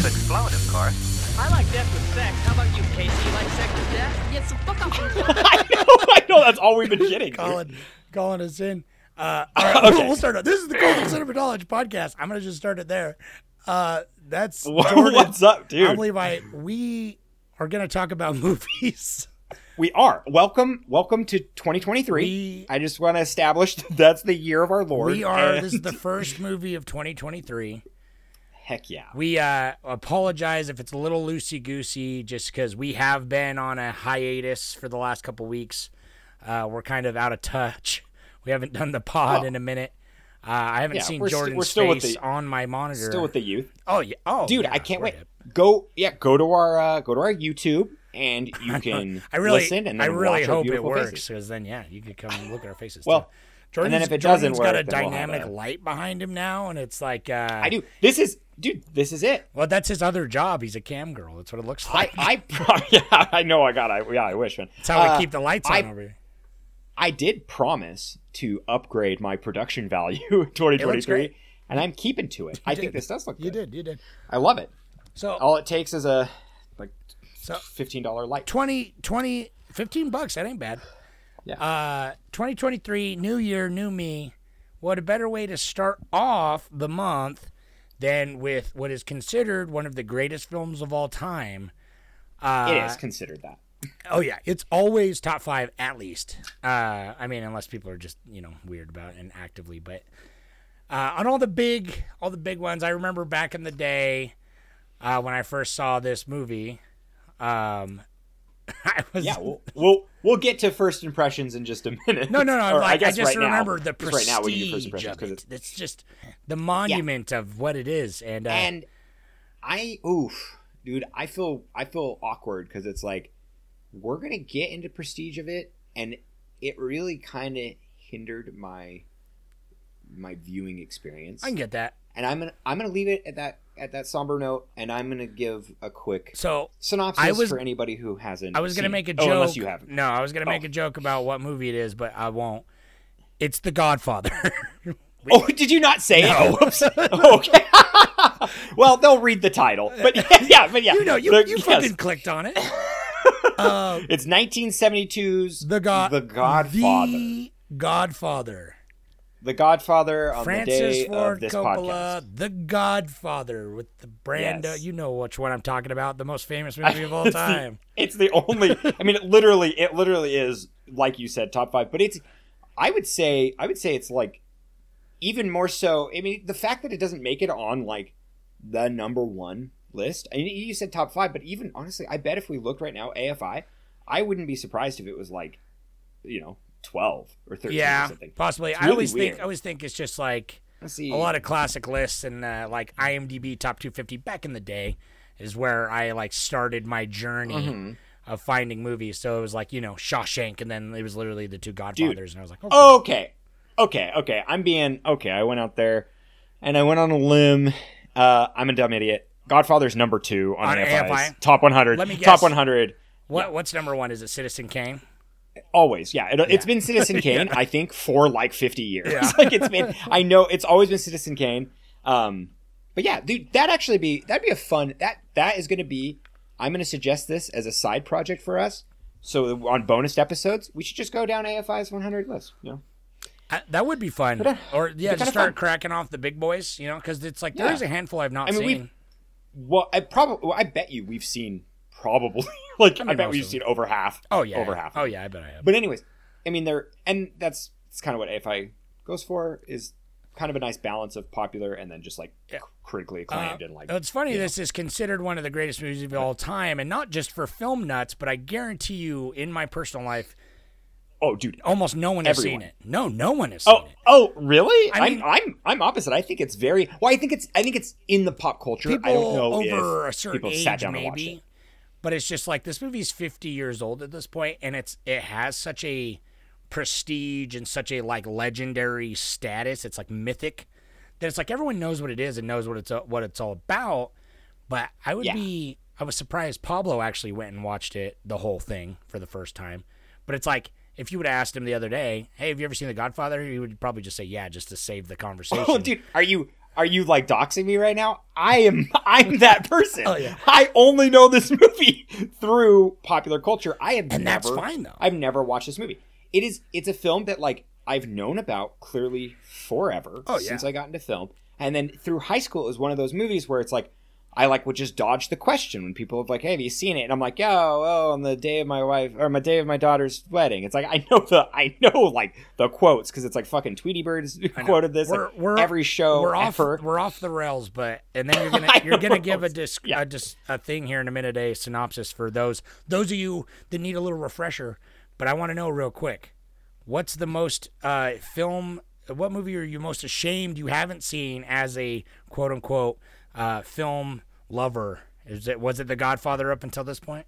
To explode, of course. I like death with sex. How about you, Casey? You like sex with death? Yeah, so fuck off. I know, I know. That's all we've been getting. calling, calling us in. Uh, all right, we'll, we'll start. This is the Cult of Cinema Knowledge podcast. I'm gonna just start it there. Uh, that's Jordan. What's up, dude? I'm Levi. We are gonna talk about movies. We are. Welcome, welcome to 2023. We- I just want to establish that's the year of our Lord. We are. and- This is the first movie of 2023. Heck yeah. We uh, apologize if it's a little loosey goosey, just because we have been on a hiatus for the last couple weeks. Uh, we're kind of out of touch. We haven't done the pod Well, in a minute. Uh, I haven't yeah, seen st- Jordan's we're still with face the- on my monitor. Still with the youth, oh yeah. Oh, dude. yeah, I can't wait. Go, yeah, go to our uh, go to our YouTube, and you can I really, listen and I really hope it works because then yeah, you could come and look at our faces. Well, too. Jordan's, and then if it doesn't Jordan's got a work, then we'll dynamic light behind him now, and it's like uh, I do. This is, dude. This is it. Well, that's his other job. He's a cam girl. That's what it looks like. I, I, pro- yeah, I know. I got. I, yeah, I wish, man. that's how Uh, we keep the lights on I, over here. I did promise to upgrade my production value in 2023, and I'm keeping to it. I think this does look Good. You did. You did. I love it. So All it takes is a like So- fifteen dollar light. 20, 20, 15 bucks. That ain't bad. Yeah. Uh, 2023, new year, new me. What a better way to start off the month than with what is considered one of the greatest films of all time. Uh, it is considered that. Oh yeah, it's always top five at least. Uh, I mean, unless people are just you know weird about it and actively, but uh, on all the big, all the big ones, I remember back in the day uh, when I first saw this movie. Um, was Yeah, we'll, we'll we'll get to first impressions in just a minute. no, no, no. Like, I, guess just right now- the just right now we do first impressions of it. it's just the monument of what it is, and uh, and I oof, dude, I feel I feel awkward because it's like we're gonna get into prestige of it, and it really kind of hindered my my viewing experience. I can get that. And I'm gonna I'm gonna leave it at that at that somber note, and I'm gonna give a quick So synopsis I was- for anybody who hasn't. I was gonna make a joke. Oh, unless you haven't. No, I was gonna make Oh. a joke about what movie it is, but I won't. It's The Godfather. Oh, did you not say No. it? Whoops. okay. well, they'll read the title, but yeah, but yeah, you know, you, The- you yes. fucking clicked on it. uh, It's 1972's the God, The Godfather. The Godfather. The Godfather on Francis the day Ford of this Coppola, podcast. The Godfather with the Brando. Yes. You know which one I'm talking about. The most famous movie of all It's the- time. It's the only. I mean, it literally, it literally is like you said, top five. But it's, I would say, I would say it's like even more so. I mean, the fact that it doesn't make it on like the number one list. I mean, you said top five, but even honestly, I bet if we looked right now, AFI, I wouldn't be surprised if it was like, you know, twelve or thirteen or Yeah, something. possibly. It's I really always weird. think. I always think it's just like a lot of classic lists and uh, like IMDb top 250 back in the day is where I like started my journey Mm-hmm. of finding movies. So it was like you know Shawshank, and then it was literally the two Godfathers, and I was like, okay. Okay. Okay, okay. I'm being okay. I went out there and I went on a limb. Uh, I'm a dumb idiot. Godfather's number two on, On AFI's AFI? top 100. Let me guess. Top 100. what what's number one? Is it Citizen Kane? Always, yeah. It, It's been Citizen Kane, I think, for like 50 years. Yeah. like it's been. I know it's always been Citizen Kane. Um, but yeah, dude, that actually be that'd be a fun. That that is going to be. I'm going to suggest this as a side project for us. So on bonus episodes, we should just go down AFI's 100 list. You know. Uh, that would be fun. But, uh, or yeah, just start fun. cracking off the big boys, you know, because it's like there Yeah. is a handful I've not I mean, seen. Well, I probably. Well, I bet you we've seen probably like I, mean, bet most we've seen over half. Oh yeah, over half. Oh yeah, I bet I have. But anyways, I mean, they're and that's that's kind of what AFI goes for is kind of a nice balance of popular and then just like Yeah. critically Uh, acclaimed and like. it's funny. you know. This is considered one of the greatest movies of all time, and not just for film nuts, but I guarantee you, in my personal life, oh, dude. Almost no one has Everyone. seen it. No, no one has seen Oh, it. oh, really? I mean- I'm, I'm, I'm opposite. I think it's very. Well, I think it's, I think it's in the pop culture. I don't know over if a certain people age, sat down and watched maybe. But it's just like this movie's 50 years old at this point, and it's it has such a prestige and such a like legendary status. It's like mythic that it's like everyone knows what it is and knows what it's uh, what it's all about. But I would Yeah. be I was surprised Pablo actually went and watched it the whole thing for the first time. But it's like if you would have asked him the other day, "Hey, have you ever seen The Godfather?" He would probably just say, "Yeah," just to save the oh, conversation. Oh, dude, are you are you like doxing me right now? I am I'm that person. Oh, yeah. I only know this movie through popular culture. I have And never that's fine, though. I've never watched this movie. It is it's a film that like I've known about clearly forever Oh, yeah. since I got into film. And then through high school it was one of those movies where it's like I like would just dodge the question when people are like, "Hey, have you seen it?" And I'm like, "Yo, oh, on the day of my wife or my day of my daughter's wedding." It's like I know the I know like the quotes because it's like fucking Tweety Birds quoted this. We're, like, we're, every show we're off. We're off the rails, but and then you're gonna you're gonna give a dis, Yeah. a, dis, a thing here in a minute, a synopsis for those those of you that need a little refresher. But I want to know real quick, what's the most uh, film? What movie are you most ashamed you haven't seen as a quote unquote uh, film lover? Is it was it The Godfather up until this point?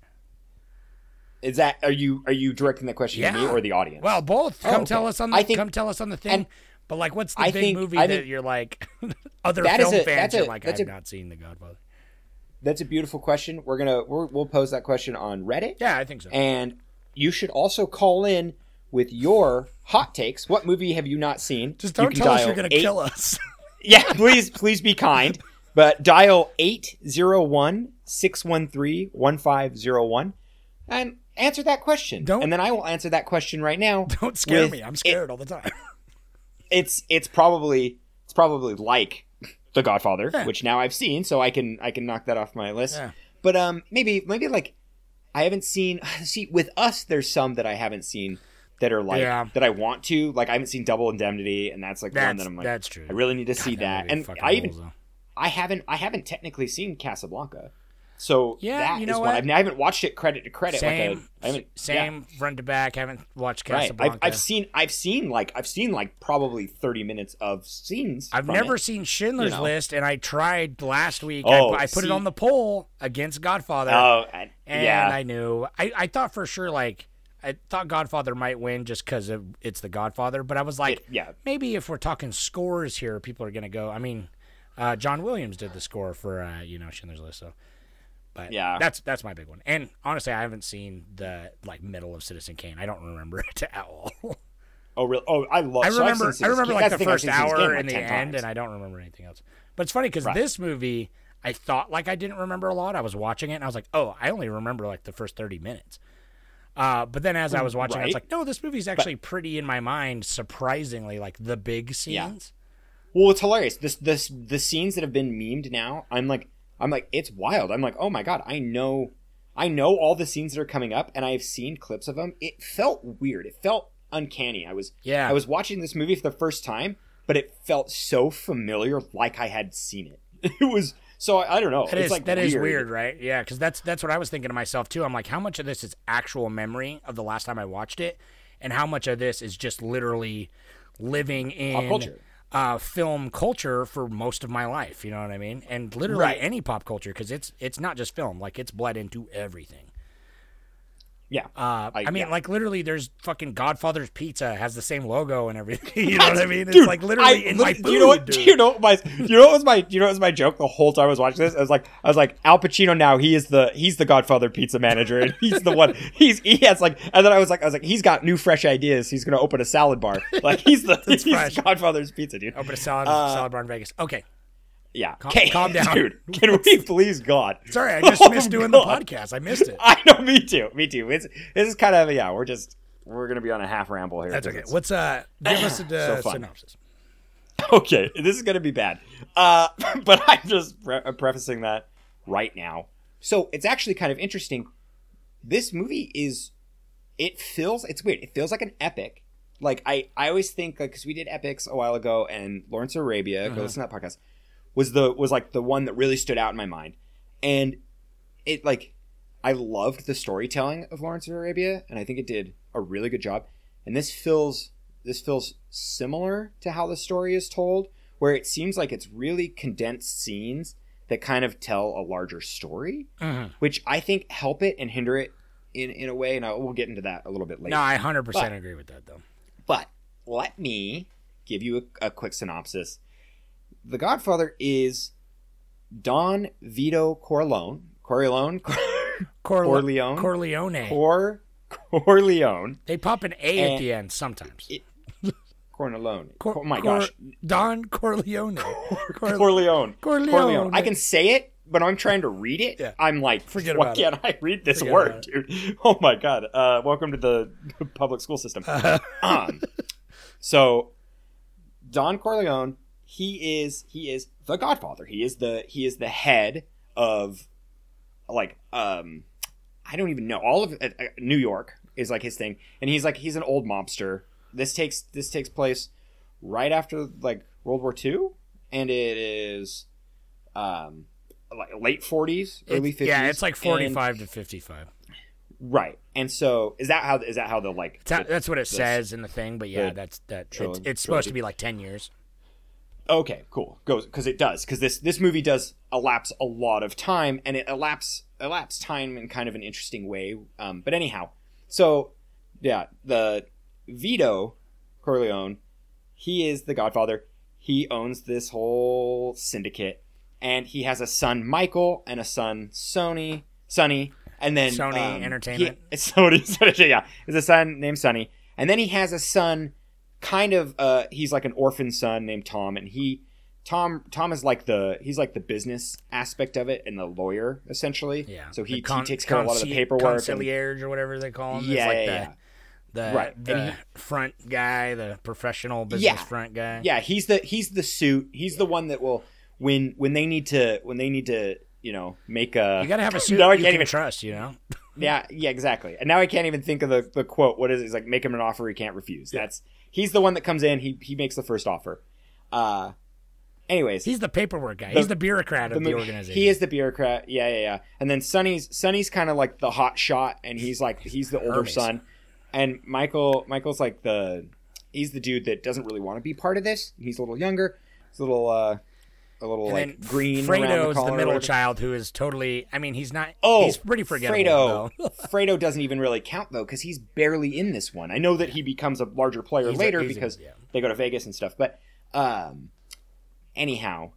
Is that are you are you directing that question to me or the audience? Well, both. Oh, Come okay. tell us on the I think- come tell us on the thing. and but like, what's the I big think- movie I that think- you're like other film a- fans? that's You're a- like, I've a- not seen The Godfather. that's a beautiful question. We're gonna we're, we'll pose that question on Reddit. Yeah, I think so. And you should also call in with your hot takes. What movie have you not seen? Just don't tell us you're gonna eight- kill us. Yeah, please please be kind. But dial 801-613-1501 and answer that question. Don't- and then I will answer that question right now. don't scare with- me. I'm it- scared all the time. it's it's probably it's probably like The Godfather, Yeah. which now I've seen, so I can I can knock that off my list. Yeah. But um, maybe maybe like I haven't seen. See, with us, there's some that I haven't seen that are like Yeah. that I want to. Like I haven't seen Double Indemnity, and that's like one that I'm like that's true. I really need to see God, that. And I even though. I haven't I haven't technically seen Casablanca, so Yeah, that you know one. what? I, mean, I haven't watched it credit to credit. same like a, I haven't same front to back. Haven't watched Yeah, right. Casablanca. I've, I've seen I've seen like I've seen like probably thirty minutes of scenes. I've never it. seen Schindler's you know. List, and I tried last week. Oh, I, I put it on the poll against Godfather. Oh, I- and yeah. I knew. I, I thought for sure, like, I thought Godfather might win just because it's the Godfather, but I was like, It- yeah. maybe if we're talking scores here, people are gonna go. I mean, uh, John Williams did the score for uh, you know Schindler's List, so. But Yeah. that's that's my big one. And honestly, I haven't seen the like middle of Citizen Kane. I don't remember it at all. Oh, really? Oh, I love. I remember. seen I remember like That's the first hour Kane, like, and the end, times. and I don't remember anything else. But it's funny because Right. this movie, I thought like I didn't remember a lot. I was watching it and I was like, oh, I only remember like the first thirty minutes. Uh, but then as I was watching, I was like, no, this movie's actually pretty in my mind. Surprisingly, like the big Yeah. Well, it's hilarious. This this the scenes that have been memed now. I'm like I'm like it's wild. I'm like oh my god. I know I know all the scenes that are coming up, and I've seen clips of them. It felt weird. It felt uncanny. I was Yeah. I was watching this movie for the first time, but it felt so familiar, like I had seen it. It was so I, I don't know. That it's is like that is weird. weird, right? Yeah, because that's that's what I was thinking to myself too. I'm like, how much of this is actual memory of the last time I watched it, and how much of this is just literally living in culture. Uh, film culture for most of my life. You know what I mean? And literally Right. any pop culture because it's it's not just film. Like it's bled into everything. Yeah. Uh, I, mean, yeah. like literally, there's fucking Godfather's Pizza has the same logo and everything. You know what I mean? It's Dude, like literally I in my food. You know what? dude. You know what my? You know what was my? You know what was my joke the whole time I was watching this? I was like, I was like, Al Pacino now he is the he's the Godfather pizza manager and he's the one he's he has like and then I was like I was like he's got new fresh ideas. He's gonna open a salad bar like he's the he's fresh. Godfather's pizza dude. Open a salad Uh, salad bar in Vegas. Okay, Yeah. Cal- Okay, calm down. dude. Can we please God? sorry, I just Oh, missed doing God. the podcast. I missed it. I know. Me too. Me too. It's this is kind of yeah. We're just we're gonna be on a half ramble here. That's okay. What's uh? Give us a uh, So synopsis. okay, this is gonna be bad. Uh, but I'm just pre- uh, prefacing that right now. So it's actually kind of interesting. This movie is, it feels it's weird. It feels like an epic. Like I, I always think like because we did epics a while ago, and Lawrence of Arabia, go listen to that podcast, was the was like the one that really stood out in my mind, and it like I loved the storytelling of Lawrence of Arabia, and I think it did a really good job. and this feels this feels similar to how the story is told, where it seems like it's really condensed scenes that kind of tell a larger story, Mhm. which I think help it and hinder it in in a way. And I, we'll get into that a little bit later. No, I 100% But- agree with that, though. But let me give you a, a quick synopsis. The Godfather is Don Vito Corleone. Corleone? Corle- Corleone? Corleone. Cor Corleone. they pop an A at the end sometimes. Corleone. Cor- oh my Cor- gosh. Don Corleone. Cor- Corleone. Corleone. I can say it, but I'm trying to read it. Yeah. I'm like, Forget why about it. can't I read this Forget word, dude? Oh my god. Uh, welcome to the public school system. um, so Don Corleone, he is he is the Godfather. He is the he is the head of like um I don't even know all of uh, uh, New York is like his thing, and he's like he's an old mobster. This takes this takes place right after like World War II, and it is um like late 40s, early 50s. yeah, it's like and- 45 to 55. right. And so is that how is that how the like the- that's what it says in the thing, but yeah, the that's that. It's, it's supposed to be like 10 years. Okay, cool. Goes because it does because this this movie does elapse a lot of time and it elapse elapse time in kind of an interesting way. Um, but anyhow, so yeah, the Vito Corleone, he is the Godfather. He owns this whole syndicate, and he has a son Michael and a son Sony Sonny, and then Sony um, Entertainment. He, Sony, Sony, yeah, there's a son named Sonny, and then he has a son kind of uh he's like an orphan son named Tom and he Tom Tom is like the he's like the business aspect of it and the lawyer essentially. Yeah. So he, con- he takes care of a lot of the paperwork. and- Concierge or whatever they call him. Yeah, like yeah, the, yeah. the, Right. the And front guy, the professional business Yeah. front guy. yeah, he's the he's the suit. He's the one that will when when they need to when they need to you know make a You got to have a suit No, I you can't even trust, you know? Yeah, yeah, exactly. And now I can't even think of the, the quote. What is it? It's like make him an offer he can't refuse. That's he's the one that comes in. He he makes the first offer. Uh, anyways, He's the paperwork guy. The- He's the bureaucrat of the, mo- organization. He is the bureaucrat. Yeah, yeah, yeah. And then Sonny's Sonny's kind of like the hot shot, and he's like he's the older Hermes. son. And Michael Michael's like the he's the dude that doesn't really want to be part of this. He's a little younger. He's a little uh a little And like green. around the, the, middle child who is totally. I mean, he's not. Oh, he's pretty forgettable. Fredo. Fredo doesn't even really count though because he's barely in this one. I know that he becomes a larger player He's later a- because yeah. they go to Vegas and stuff. But um, anyhow,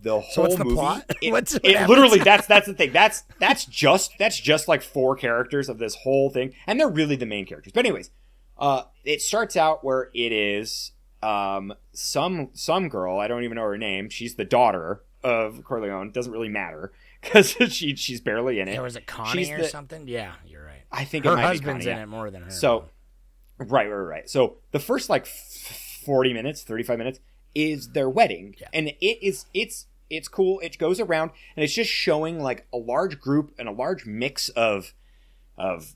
the whole So what's the movie, plot? it, What's- what it literally that's that's the thing. That's that's just that's just like four characters of this whole thing, and they're really the main characters. But anyways, uh, it starts out where it is um some some girl I don't even know her name. She's the daughter of Corleone. Doesn't really matter because she she's barely in it. There was a Connie She's or the- something? Yeah, you're right. I think her it might husband's be in Connie, it more than her. So, right, right, right. So the first like f- forty minutes, thirty-five minutes is their wedding, Yeah. and it is it's it's cool. It goes around, and it's just showing like a large group and a large mix of of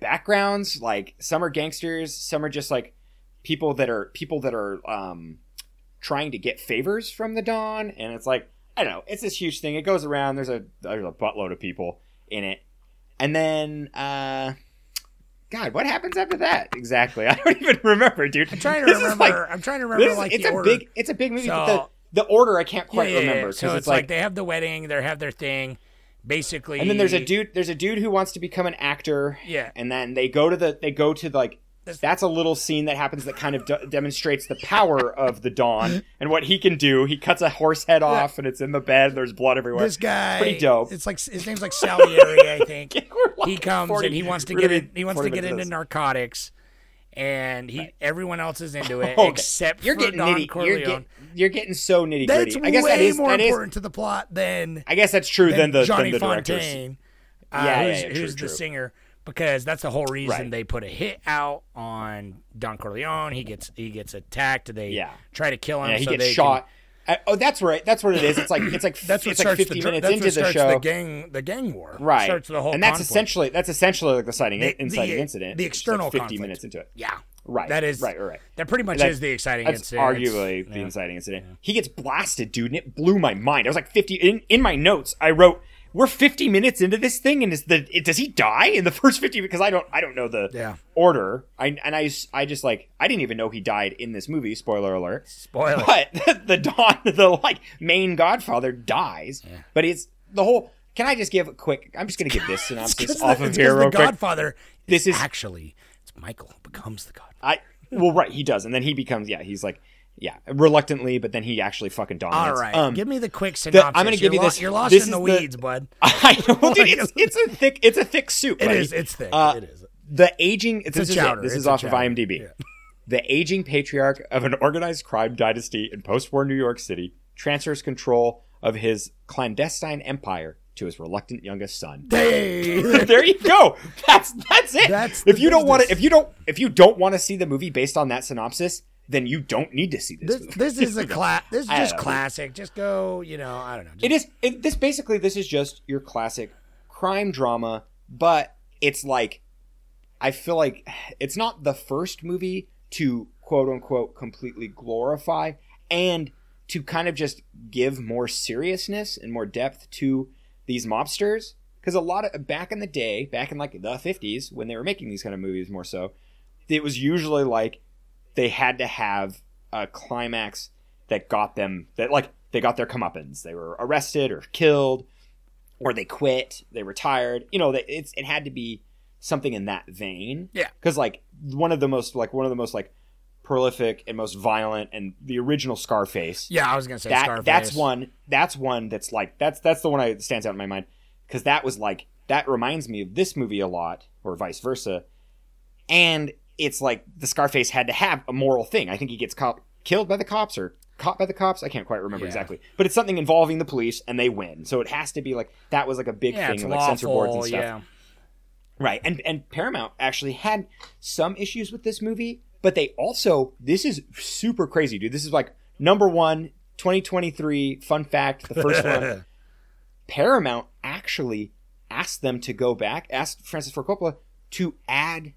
backgrounds. Like some are gangsters, some are just like people that are people that are um trying to get favors from the Don, and it's like I don't know. It's this huge thing. It goes around. There's a there's a buttload of people in it, and then uh, God, what happens after that exactly? I don't even remember, dude. I'm trying to This remember. like- I'm trying to remember this- like it's the a order. big it's a big movie, but So- the the order I can't quite yeah, yeah, remember So because it's like, they have the wedding. They have their thing. Basically, and then there's a dude there's a dude who wants to become an actor Yeah. and then they go to the they go to like that's a little scene that happens that kind of de- demonstrates the power of the Don and what he can do. He cuts a horse head off, and it's in the bed. There's blood everywhere. This guy, pretty dope. It's like his name's like Salieri, I think. Like he comes 40 and he wants to really get in, he wants to get into this. narcotics, and he everyone else is into it Okay. except you're for getting Don nitty. Corleone. You're getting, you're getting so nitty That's gritty. I guess way that is more that is. important to the plot than I guess that's true than than the Johnny than the. Fontane, uh, Yeah, yeah, who's, yeah, true, who's true. the singer. Because that's the whole reason Right. they put a hit out on Don Corleone. He gets he gets attacked. They Yeah. try to kill him. Yeah, he so gets they can- shot. Uh, oh, that's right. That's what it is. It's like it's like that's it's like 50 the, minutes into the show. the gang the gang war. right Starts the whole and that's conflict. essentially that's essentially like the sighting The- inciting the- incident the is like external 50 conflict. minutes into it Yeah. right That is right right right That pretty much That- is the exciting that's incident. It's- arguably the yeah. inciting incident he gets blasted dude and it blew my mind i was like 50 in, in my notes i wrote we're 50 minutes into this thing, and is the it, does he die in the first 50? Because I don't I don't know the Yeah. order. I and I s- I just like I didn't even know he died in this movie. Spoiler alert. Spoiler. But the Don, the like main Godfather dies. But it's the whole. Can I just give a quick? I'm just gonna give this synopsis It's off the, of it's here 'cause real the quick. Godfather. This is is- actually it's Michael who becomes the Godfather. I well, right, he does, and then he becomes yeah, he's like yeah, reluctantly, but then he actually fucking dominates. All right, Um, give me the quick synopsis. I'm gonna give You're you lo- this- You're lost this in the is the- weeds, bud. I know, dude, it's, it's a thick, it's a thick soup. It buddy. is, it's thick, Uh, it is. The aging. This a is it. This it's is off of. IMDb. Yeah. The aging patriarch of an organized crime dynasty in post-war New York City transfers control of his clandestine empire to his reluctant youngest son. Hey, there you go. That's that's it. That's if the you don't want to, if you don't, if you don't want to see the movie based on that synopsis, then you don't need to see this. this, movie. this is a class. This is just classic. Just go. You know, I don't know. Just, It is. It, this basically, this is just your classic crime drama, but it's like, I feel like it's not the first movie to quote unquote completely glorify and to kind of just give more seriousness and more depth to these mobsters. Because a lot of back in the day, back in like the 50s, when they were making these kind of movies more so, it was usually like they had to have a climax that got them that like they got their comeuppance. They were arrested or killed, or they quit, they retired. You know, they, it's it had to be something in that vein. Yeah. because like one of the most like one of the most like prolific and most violent and the original Scarface. yeah, I was gonna say that Scarface. that's one that's one that's like that's that's the one that stands out in my mind because that was like that reminds me of this movie a lot or vice versa and it's like the scarface had to have a moral thing i think he gets caught killed by the cops or caught by the cops i can't quite remember Yeah. exactly but it's something involving the police and they win so it has to be like that was like a big Yeah, thing like censor boards and stuff Yeah. Right. And and Paramount actually had some issues with this movie, but they also this is super crazy, dude. This is like number 1 2023 fun fact, the first one. Paramount actually asked them to go back, asked Francis Ford Coppola to add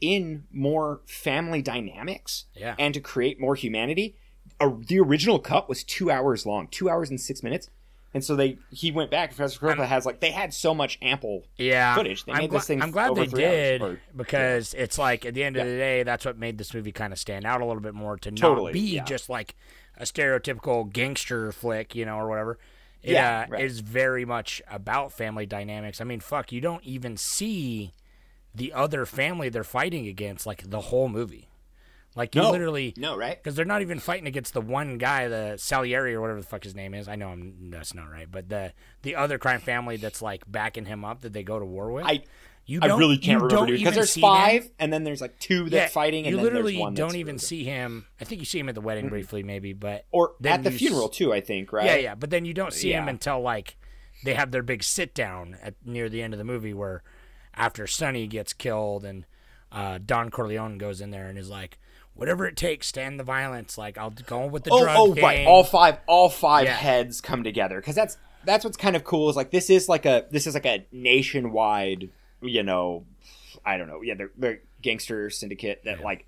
in more family dynamics Yeah. and to create more humanity. Uh, the original cut was 2 hours long, 2 hours and 6 minutes. And so they he went back. Professor Coppola has like they had so much ample yeah. footage. They I'm, made gla- this thing I'm glad over they three hours, did or- because it's like at the end of the day, that's what made this movie kind of stand out a little bit more to Totally, not be yeah. just like a stereotypical gangster flick, you know, or whatever. It Yeah, uh, right. is very much about family dynamics. I mean, fuck, you don't even see the other family they're fighting against like the whole movie. Like you No. literally No, right? because they're not even fighting against the one guy, the Salieri or whatever the fuck his name is. I know I'm, that's not right, but the the other crime family that's like backing him up that they go to war with. I you I don't- really can't remember don't dude, even because there's see them. five, and then there's like two that Yeah, fighting, and you then literally there's one don't even really see him. I think you see him at the wedding briefly, maybe, but or at the funeral s- too. I think right. Yeah, yeah, but then you don't see him until like they have their big sit down at near the end of the movie where after Sonny gets killed and uh, Don Corleone goes in there and is like, whatever it takes, stand the violence. Like I'll go with the Oh, drug oh, thing. right. All five, all five Yeah. heads come together because that's that's what's kind of cool. Is like this is like a this is like a nationwide, you know, I don't know, yeah, they're, they're gangster syndicate that like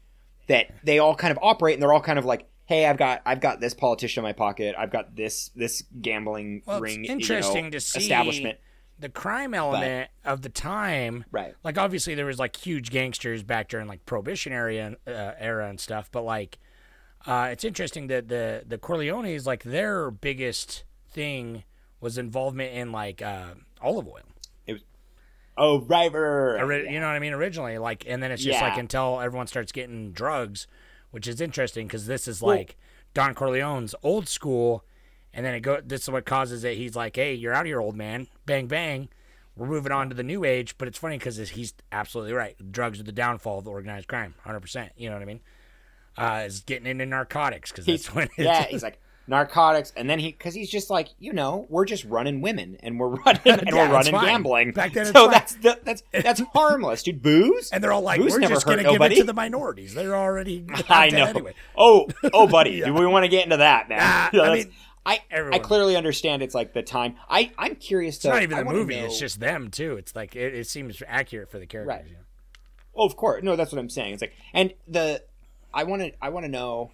that they all kind of operate and they're all kind of like. Hey, I've got I've got this politician in my pocket. I've got this this gambling Well, ring. it's you know, interesting to see establishment. The crime element of the time. Right. Like obviously there was like huge gangsters back during like prohibition area uh, era and stuff, but like uh, it's interesting that the the Corleones like their biggest thing was involvement in like uh, olive oil. Oh, right, right, right, right. You know what I mean? Originally, like, and then it's just Yeah. like until everyone starts getting drugs, which is interesting because this is like Don Corleone's old school, and then it go. This is what causes it. He's like, "Hey, you're out of here, old man. Bang bang." We're moving on to the new age, but it's funny because he's absolutely right. Drugs are the downfall of organized crime, hundred percent. You know what I mean? Uh, is getting into narcotics because that's when it's, yeah, he's like narcotics, and then he because he's just like you know we're just running women and we're running and Yeah, we're running fine. gambling. Back then so that's the, that's that's harmless, dude. Booze and they're all like, Booze "We're just hurt gonna give it to the minorities. They're already." I know. Anyway. Oh, oh, buddy, do we want to get into that, man? Ah, Yeah, I mean, I I clearly understand it's like the time. I I'm curious It's to. not even I the movie; know- it's just them too. It's like it, it seems accurate for the characters. Right. you know? Oh, of course. No, that's what I'm saying. It's like, and the, I want to, I want to know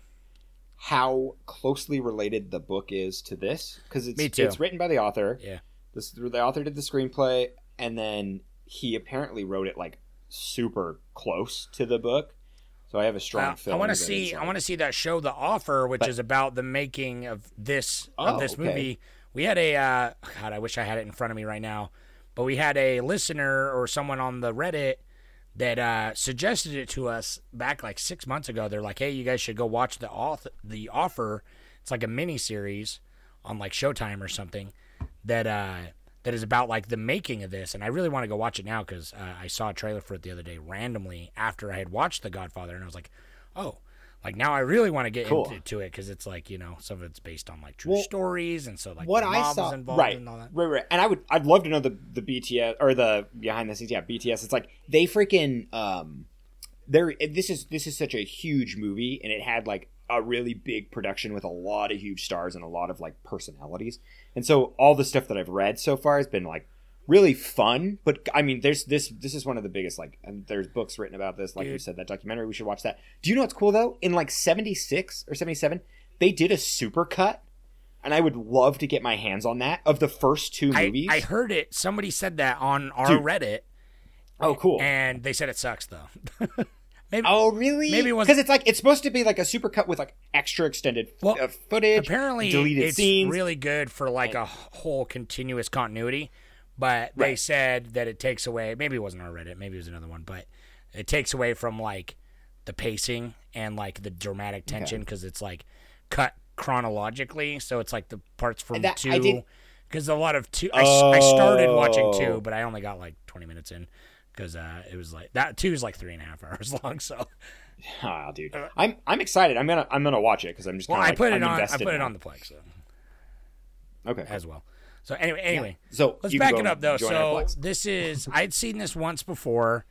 how closely related the book is to this because it's Me too. it's written by the author. Yeah. This the author did the screenplay, and then he apparently wrote it like super close to the book. So I have a strong I want to see. I want to see that show, The Offer, which But- is about the making of this Oh, of this okay. movie. We had a uh, God. I wish I had it in front of me right now, but we had a listener or someone on the Reddit that uh, suggested it to us back like six months ago. They're like, "Hey, you guys should go watch the auth- the Offer. It's like a mini series on like Showtime or something that uh, that is about like the making of this." And I really want to go watch it now because uh, I saw a trailer for it the other day randomly after I had watched The Godfather, and I was like, "Oh." Like now, I really want to get Cool. into to it because it's like you know some of it's based on like true Well, stories, and so like what I saw, involved right, and all that. right, right, and I would, I'd love to know the the BTS or the behind the scenes, yeah, BTS. It's like they freaking, um, there. This is this is such a huge movie, and it had like a really big production with a lot of huge stars and a lot of like personalities, and so all the stuff that I've read so far has been like really fun. But I mean, there's this this is one of the biggest like, and there's books written about this. Like you said, that documentary, we should watch that. Do you know what's cool though? In like '76 or '77, they did a super cut and I would love to get my hands on that of the first two I, movies. I heard it. Somebody said that on our Dude. Reddit, oh, cool. and they said it sucks though. maybe oh, really? maybe it was- because it's like it's supposed to be like a super cut with like extra extended Well, uh, footage, apparently deleted it's scenes. really good for like a whole continuous continuity. But they Right. said that it takes away. Maybe it wasn't our Reddit. Maybe it was another one. But it takes away from like the pacing and like the dramatic tension because it's like cut chronologically. So it's like the parts from That- I two. Because a lot of two, I started watching Oh. two, but I only got like twenty minutes in because uh, it was like that. Two is like three and a half hours long. So Ah, dude, I'm I'm excited. I'm gonna I'm gonna watch it because I'm just. well, I like, put it I'm on. I put it now. on the Plex so, Okay. as well. So anyway, anyway. So Let's back it up though. So this is I'd seen this once before,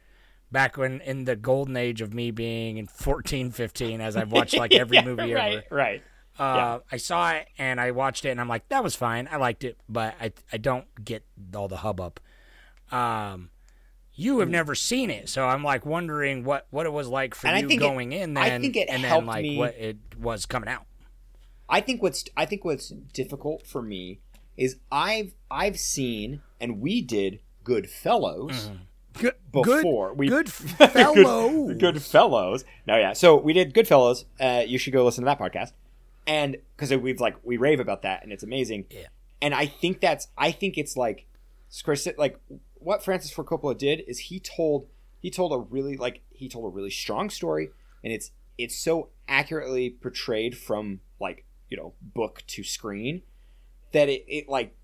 back when in the golden age of me being in 14, 15, as I've watched like every Yeah, movie right, ever. right. Uh, I saw it and I watched it and I'm like, that was fine. I liked it, but I I don't get all the hubbub. Um, you have never seen it, so I'm like wondering what what it was like for And I you think it- going in. I think it and then helped like me- what it was coming out. I think what's I think what's difficult for me is I've I've seen and we did Goodfellas Good before we good fellow. good, Goodfellas. No, yeah. So we did Goodfellas. Uh, you should go listen to that podcast, and because we've like we rave about that and it's amazing. Yeah. And I think that's I think it's like, Scorsese- like what Francis Ford Coppola did is he told he told a really like he told a really strong story, and it's it's so accurately portrayed from like you know book to screen that it, it like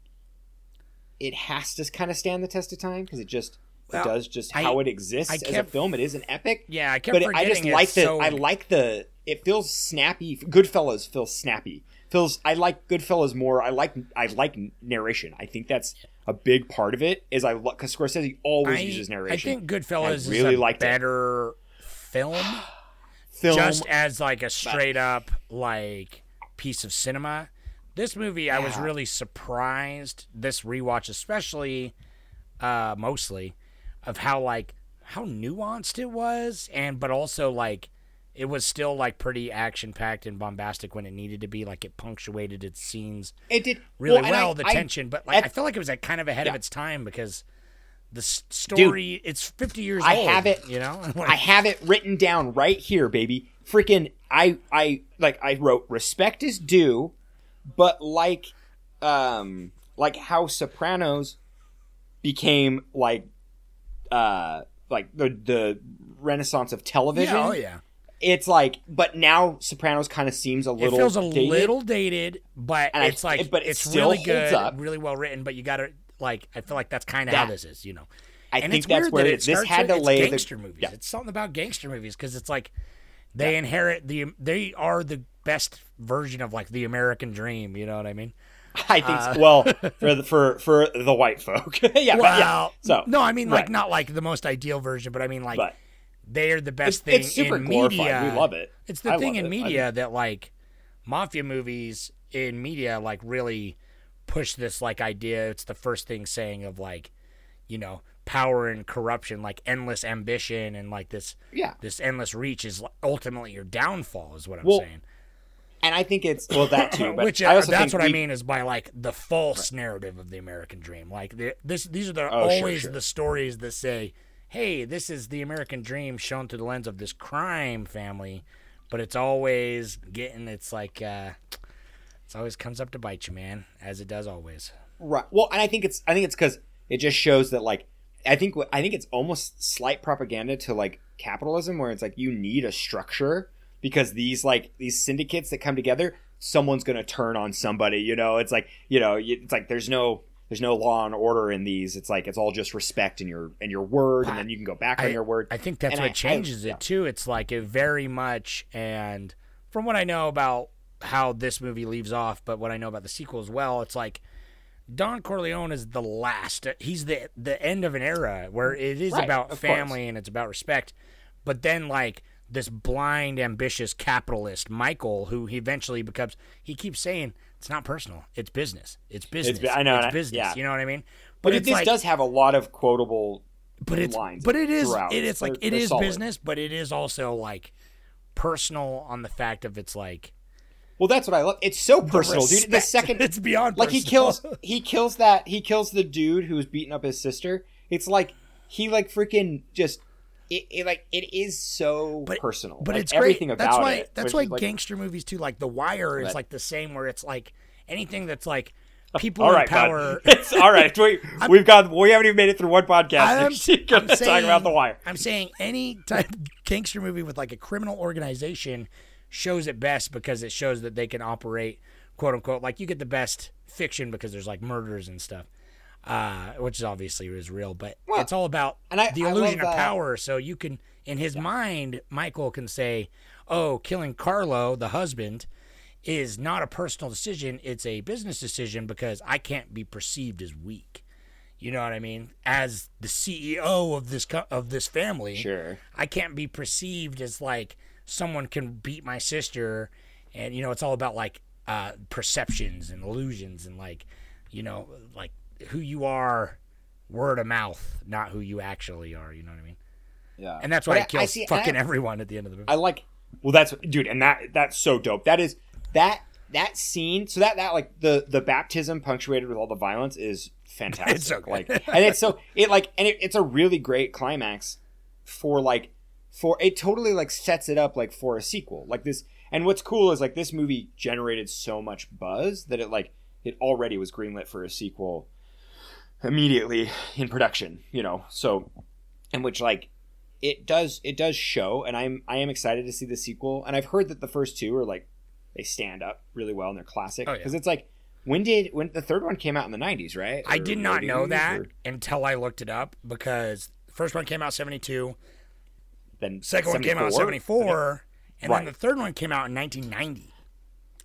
it has to kind of stand the test of time because it just Well, it does just I- how it exists as a film. It is an epic. Yeah, I kept but I just like the so- I like the it feels snappy. Goodfellas feels snappy. Feels I like Goodfellas more. I like I like narration. I think that's a big part of it. Is I because Scorsese always I, uses narration. I think Goodfellas I really is a liked it. better film, Film just as like a straight up like piece of cinema. This movie, I was really surprised. This rewatch, especially, uh, mostly, of how like how nuanced it was, and but also like it was still like pretty action packed and bombastic when it needed to be. Like it punctuated its scenes it did really and well. I- the I- tension, but like I feel like it was like kind of ahead of its time because the story it's fifty years I old. have it- you know. I have it written down right here, baby. Freaking I I like I wrote respect is due, but like um like how Sopranos became like uh like the the renaissance of television. yeah, oh yeah. It's like but now Sopranos kind of seems a little. It feels a dated. little dated, but And I- it's like but it it's still really good, up. really well written. But you got to like I feel like that's kind of how this is, you know. I and think it's that's where that it- this had with- to lay the- gangster movies. yeah. It's something about gangster movies because it's like they inherit the they are the best version of like the American dream. You know what I mean? I think so. Uh, well for the for for the white folk. yeah, but Well, yeah. So no, I mean like not like the most ideal version, but I mean like but they are the best it's, thing it's super in glorified. media. We love it. It's the I thing in it. I media that like mafia movies in media like really push this like idea. It's the first thing saying of like, you know, power and corruption, like endless ambition and like this Yeah. this endless reach is ultimately your downfall is what I'm Well, saying. and I think it's well that too, but Which I uh, also that's what I mean is by like the false narrative of the American dream. Like the, this, these are the Oh, sure, always sure. the stories that say, "Hey, this is the American dream shown through the lens of this crime family," but it's always getting. It's like uh, it's always comes up to bite you, man, as it does always. Right. Well, and I think it's I think it's because it just shows that like I think I think it's almost slight propaganda to like capitalism, where it's like you need a structure because these like these syndicates that come together, someone's gonna turn on somebody. You know, it's like you know, it's like there's no there's no law and order in these. It's like it's all just respect in your in your word, and then you can go back on your word. I think that's And what I- I- changes yeah. it too. It's like it very much, and from what I know about how this movie leaves off, but what I know about the sequel as well, it's like Don Corleone is the last. He's the the end of an era where mm-hmm. it is Right, about family and it's about respect, but then like this blind, ambitious capitalist Michael, who he eventually becomes, he keeps saying it's not personal, it's business, it's business, bu- I know, it's I- business. yeah. You know what I mean? But it, it's this like- does have a lot of quotable but it's lines but it is it is like it is solid. business but it is also like personal on the fact of it's like Well, that's what I love. It's so personal, dude. The second It's beyond like he kills he kills that he kills the dude who's beating up his sister. It's like he like freaking just it, it like it is so but, personal. but Like, it's everything great. about that's why it. that's why like, gangster movies too like The Wire is That- like the same where it's like anything that's like oh, people All in power. It's all right. We, we've got we haven't even made it through one podcast. I'm, I'm talk saying, about the wire. I'm saying any type of gangster movie with like a criminal organization shows it best because it shows that they can operate quote unquote like you get the best fiction because there's like murders and stuff. Uh, which is obviously is real, but Well, it's all about I- the illusion of power. So you can, in his mind, Michael can say, "Oh, killing Carlo, the husband, is not a personal decision; it's a business decision because I can't be perceived as weak." You know what I mean? As the CEO of this co- of this family, Sure. I can't be perceived as like someone can beat my sister, and you know it's all about like uh, perceptions and illusions and like you know like who you are, word of mouth, not who you actually are. You know what I mean? Yeah. And that's why But he I- I kills see- fucking I- everyone at the end of the movie. I like. Well, that's dude, and that that's so dope. That is that that scene. So that that like the the baptism punctuated with all the violence is fantastic. It's so good. like, and it's so it like, and it, it's a really great climax for like for it totally like sets it up like for a sequel like this. And what's cool is like this movie generated so much buzz that it like it already was greenlit for a sequel immediately in production. You know, so and which like it does it does show and i'm i am excited to see the sequel and i've heard that the first two are like they stand up really well and they're classic Oh, yeah. because it's like when did when the third one came out in the 90s right I Or did not know that or until I looked it up because the first one came out seventy two, then second one came out 74? seventy four, and Right. then the third one came out in nineteen ninety.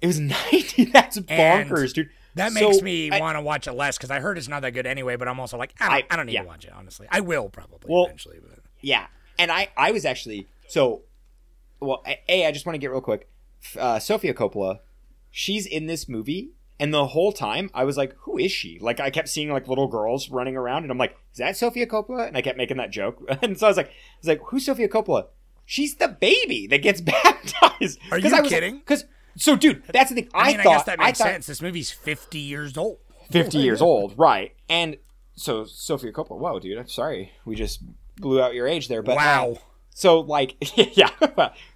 it was 90 that's And bonkers dude That So, makes me want to watch it less because I heard it's not that good anyway. But I'm also like, I don't, I- I, don't need yeah. to watch it. Honestly, I will probably Well, eventually. But Yeah, and I I was actually so. Well, a I just want to get real quick. Uh, Sofia Coppola, she's in this movie, and the whole time I was like, "Who is she?" Like I kept seeing like little girls running around, and I'm like, "Is that Sofia Coppola?" And I kept making that joke, and so I was like, "I was like, who's Sofia Coppola?" She's the baby that gets baptized. Are you I was kidding? Because so, dude, that's the thing. I, I mean, I, guess that makes I thought, sense. This movie's fifty years old. 50 years old, right? And so Sofia Coppola, whoa, dude, I'm sorry, we just blew out your age there, but uh, wow. so like, yeah,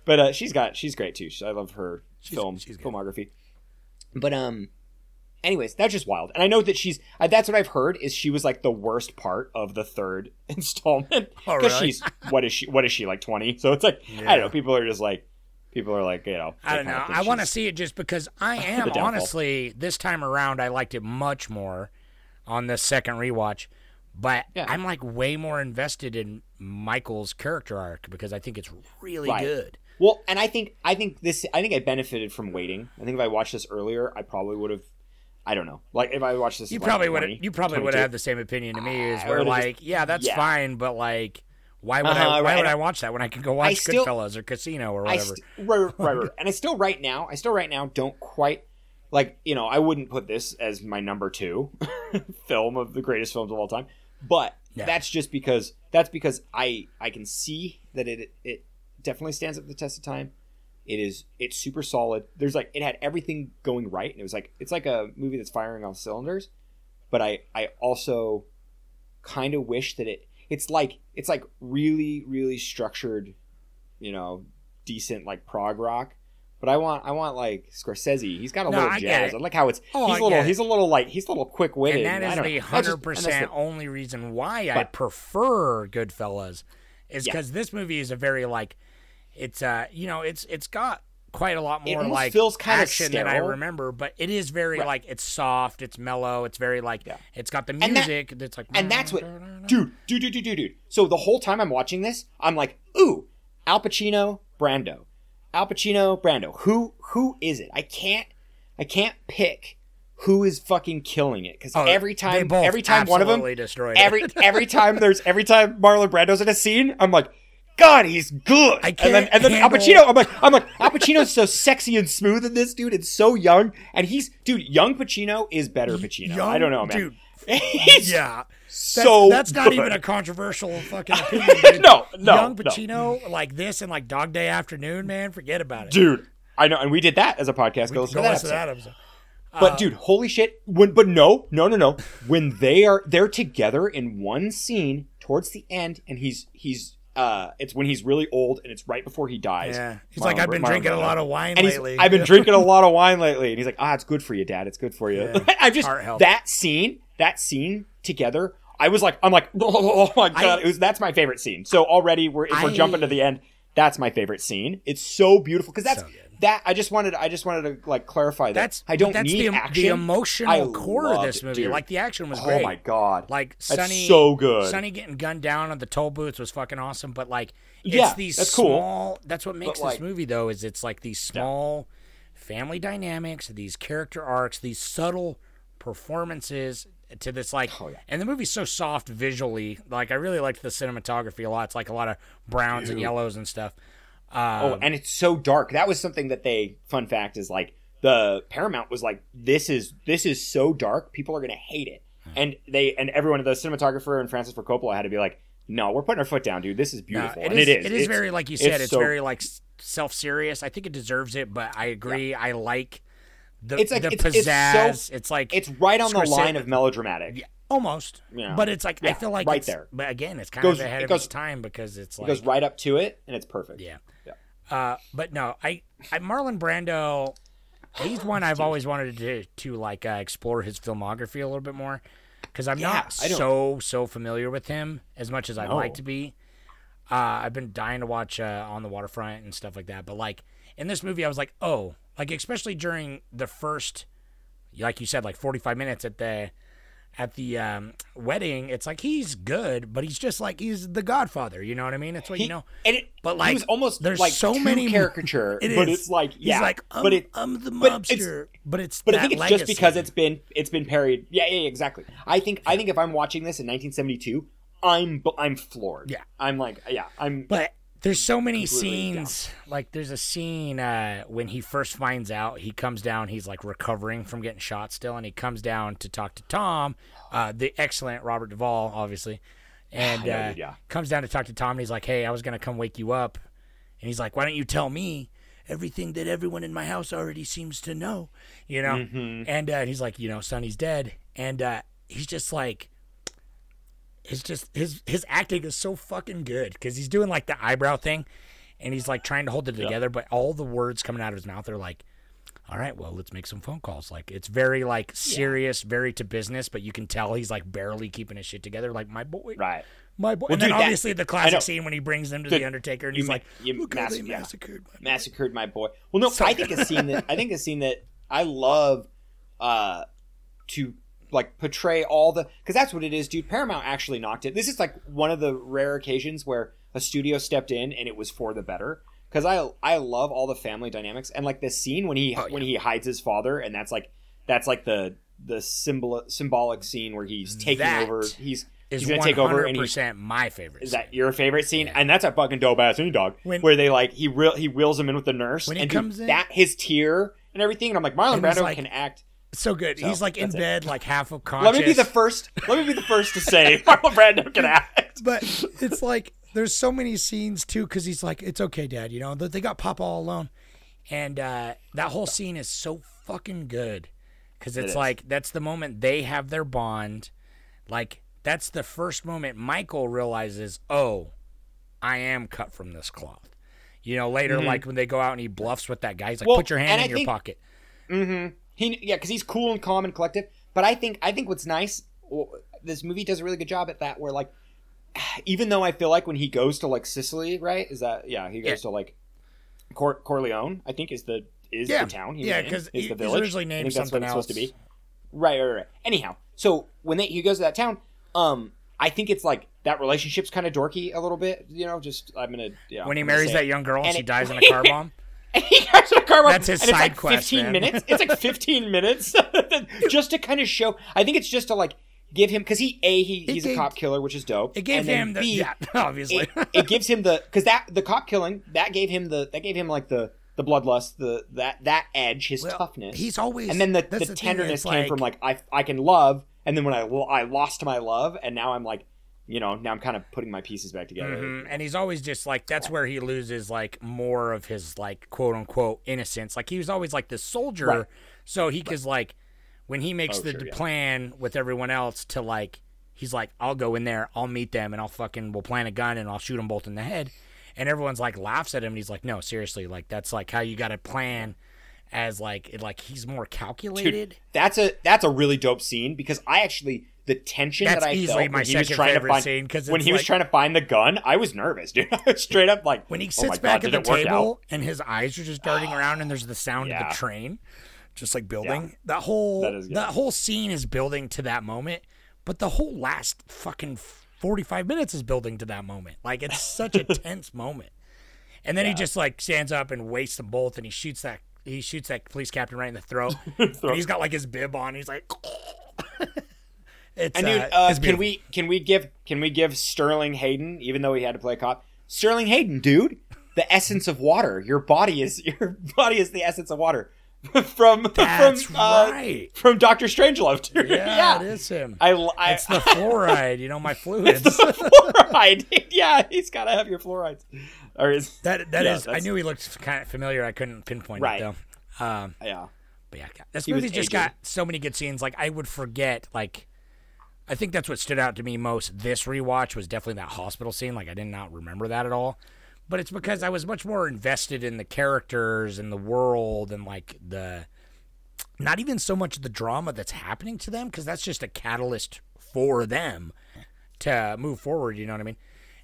but uh, she's got she's great too. I love her film she's filmography. But um, anyways, that's just wild. And I know that she's uh, that's what I've heard is she was like the worst part of the third installment Oh, because really? she's what is she what is she like 20? So it's like I don't know. People are just like people are like you know. I don't know. I want to see it just because I am honestly this time around. I liked it much more on this second rewatch, but Yeah. I'm like way more invested in Michael's character arc because I think it's really Right. good. Well, and I think I think this I think I benefited from waiting. I think if I watched this earlier, I probably would have. I don't know. Like if I watched this, You like, probably would. You probably would have had the same opinion to me. Is where would've just- like, yeah, that's yeah. fine, but like, why would Uh-huh, I? Why right. would I watch that when I can go watch still- Goodfellas or Casino or whatever? st- right, right, right. and I still right now, I still right now don't quite like you know I wouldn't put this as my number two film of the greatest films of all time, but Yeah. that's just because that's because I I can see that it it definitely stands up to the test of time. It is it's super solid. There's like it had everything going right, and it was like it's like a movie that's firing on cylinders. But I I also kind of wish that it it's like it's like really really structured, you know, decent like prog rock. But I want I want like Scorsese. He's got a No, little I jazz. I like how it's Oh, he's I a little he's a little like he's a little quick witted. and that is the hundred percent only reason why I prefer Goodfellas, is Yeah. because this movie is a very like, it's uh you know it's it's got quite a lot more almost like feels kinda action than I remember, but it is very Right. like it's soft, it's mellow, it's very like Yeah. it's got the that- music that's like and that's what dude dude dude dude dude dude so the whole time i'm watching this i'm like ooh al pacino brando al pacino brando who who is it i can't i can't pick who is fucking killing it because Oh, every time every time one of them destroyed it. every every time there's every time marlon brando's in a scene i'm like God, he's good. I can't and then Al handle- Pacino, I'm like, I'm like, Al Pacino's so sexy and smooth in this dude. It's so young, and he's dude. Young Pacino is better Pacino. I don't know, man. dude. Yeah, so that's not good. even a controversial fucking opinion. Dude. No, no, young no. Pacino like this and like Dog Day Afternoon, man, forget about it. dude. I know, and we did that as a podcast. Go Go listen to that listen to episode. that episode. But uh, dude, holy shit! When but no, no, no, no. When they are they're together in one scene towards the end, and he's he's uh, it's when he's really old, and it's right before he dies. Yeah. He's like, I've been drinking a lot of wine and lately. I've been drinking a lot of wine lately, and he's like, ah, it's good for you, Dad. It's good for you. Yeah. I'm just that scene, that scene together. I was like, I'm like, oh, my god, I- it was that's my favorite scene. So already we're if we're jumping to the end. That's my favorite scene. It's so beautiful because that's So. That. I just wanted, I just wanted to like clarify that. That's I don't that's need the, action. the emotional I core of this movie. dude. Like the action was oh great. Oh my god, Like That's Sonny, so good. Sonny getting gunned down on the toll booths was fucking awesome. But like, it's Yeah, these that's cool. That's what makes like- this movie though. Is it's like these small family dynamics, these character arcs, these subtle performances to this like. Oh, yeah. And the movie's so soft visually. Like I really liked the cinematography a lot. It's like a lot of browns and yellows and stuff. Oh, Um, and it's so dark. That was something that they. Fun fact is like the Paramount was like, this is this is so dark. People are gonna hate it, and they and everyone, the cinematographer and Francis Ford Coppola had to be like, no, we're putting our foot down, dude. This is No, beautiful, it and is. it is. It is It's- very like you said. It's, so- very like self serious. I think it deserves it, but I agree. I like the It's like- the it's- it's so- pizzazz. It's, like It's right on the line of melodramatic. Yeah, almost. Yeah. But it's like I feel like right there. But again, it's kind Goes- of ahead it of goes- its time because it's It like goes right up to it, and it's perfect. yeah. Yeah. Uh, but no, I, I Marlon Brando, he's one I've always wanted to to like uh, explore his filmography a little bit more because I'm Yeah, not so so familiar with him as much as I'd like to be. Uh, I've been dying to watch uh, on the waterfront and stuff like that, but like in this movie, I was like, oh, like especially during the first, like you said, like 45 minutes at the at the um, wedding, it's like he's good, but he's just like he's the Godfather. You know what I mean? It's what He, you know. and it, But, he like, was almost there's like so many- caricature, It but is. it's like yeah, he's like, I'm, but it, I'm the but it's- mobster, but it's But I think it's legacy. just because it's been it's been parried. Yeah, yeah, yeah, exactly. I think I think if I'm watching this in 1972, I'm I'm floored. Yeah. I'm like yeah, I'm. But there's so many scenes. Like there's a scene uh, when he first finds out he comes down. He's like recovering from getting shot still, and he comes down to talk to Tom, uh, the excellent Robert Duvall, obviously, and know, uh, yeah. comes down to talk to Tom. And he's like, "Hey, I was gonna come wake you up," and he's like, "Why don't you tell me?" Everything that everyone in my house already seems to know, you know, Mm-hmm. and uh, he's like, you know, Sonny's dead, and uh, he's just like, it's just his his acting is so fucking good because he's doing like the eyebrow thing, and he's like trying to hold it together, but all the words coming out of his mouth are like, "All right, well, let's make some phone calls." Like it's very like serious, very to business, but you can tell he's like barely keeping his shit together. Like my boy, Right. my boy. Well, and then dude, that- obviously the classic scene when he brings them to Dude, the Undertaker, and he's ma- like, you "Look how mass- they yeah. massacred my boy." massacred my boy. Well, no, So I think a scene that I think a scene that I love uh, to like portray all the because that's what it is, dude. Paramount actually knocked it. This is like one of the rare occasions where a studio stepped in and it was for the better. Because I I love all the family dynamics and like the scene when he Oh, when he hides his father and that's like that's like the the symbol symbolic scene where he's taking That over. He's Is he's gonna take over and he's my favorite. is that your favorite scene? And that's a fucking dope ass scene, dog. When- where they like he real he reels him in with the nurse When he and dude, comes in- that his tear and everything. And I'm like, Marlon Brando like- can act. So good? So, he's like in that's it. bed, like half unconscious. Let me be the first. Let me be the first to say Marlon Brando can act. but it's like there's so many scenes too because he's like it's okay dad you know they got papa all alone And uh, that whole scene is so fucking good because it's is. like that's the moment they have their bond. Like that's the first moment Michael realizes, oh, I am cut from this cloth. You know, later, like when they go out and he bluffs with that guy, he's like, Mm-hmm. Well, "Put your hand in I your think- pocket." He yeah, because he's cool and calm and collective. But I think I think what's nice, this movie does a really good job at that. Where like, even though I feel like when he goes to like Sicily, right? Is that yeah? He goes Yeah. to like Cor- Corleone. I think is the is Yeah. the town. he's Yeah, in, 'cause is he- the he's village. originally I named think that's what something it's supposed to else. be. Right, right, right. Anyhow, so when they, he goes to that town, um, I think it's like that relationship's kind of dorky a little bit. You know, just I'm gonna yeah. When he I'm marries that young girl and, And she it- dies in a car bomb. And he to a car That's his and it's like quest, 15 man. minutes. It's like 15 minutes just to kind of show. I think it's just to like give him because he a he, he's a cop killer, which is dope. It gave him the B, yeah, obviously. it, it gives him the because that the cop killing that gave him the that gave him like the the bloodlust the that that edge his Well, toughness he's always- and then the, the, the tenderness came from like I I can love and then when I lo- I lost my love and now I'm like you know now I'm kind of putting my pieces back together Mhm. And he's always just like that's where he loses like more of his like quote unquote innocence. Like he was always like this soldier, Right. so he could like when he makes Oh, the sure, yeah. plan with everyone else to like he's like I'll go in there, I'll meet them, and I'll fucking we'll plant a gun and I'll shoot them both in the head. And everyone's like laughs at him, and he's like, no, seriously, like that's like how you got to plan as like it, like he's more calculated. Dude, that's a that's a really dope scene because I actually the tension That's that I easily felt my when he was trying to find scene, when he was trying to find the gun, I was nervous, dude. I was straight up like when he oh sits my back God, at the table and his eyes are just darting around and there's the sound of the train just like building. Yeah. that whole That that whole scene is building to that moment but the whole last fucking 45 minutes is building to that moment. Like it's such a tense moment. And then he just like stands up and wastes them both and he shoots that he shoots that police captain right in the throat. And he's got like his bib on. He's like it's And dude, uh, uh, it's can we can we give can we give Sterling Hayden, even though he had to play a cop, Sterling Hayden, dude, the essence of water. Your body is your body is the essence of water. from That's from uh, right. from Doctor Strangelove, dude. yeah, it is him I, I it's the fluoride you know my fluids The fluoride. yeah, he's got to have your fluorides. Or is That that Yeah, is- I knew he looked kind of familiar. I couldn't pinpoint Right. it though. Um, yeah. but yeah, this He was movie's just got so many good scenes. Like I would forget. Like I think that's what stood out to me most. This rewatch was definitely that hospital scene. Like I did not remember that at all. But it's because I was much more invested in the characters and the world and like the not even so much the drama that's happening to them because that's just a catalyst for them to move forward. You know what I mean?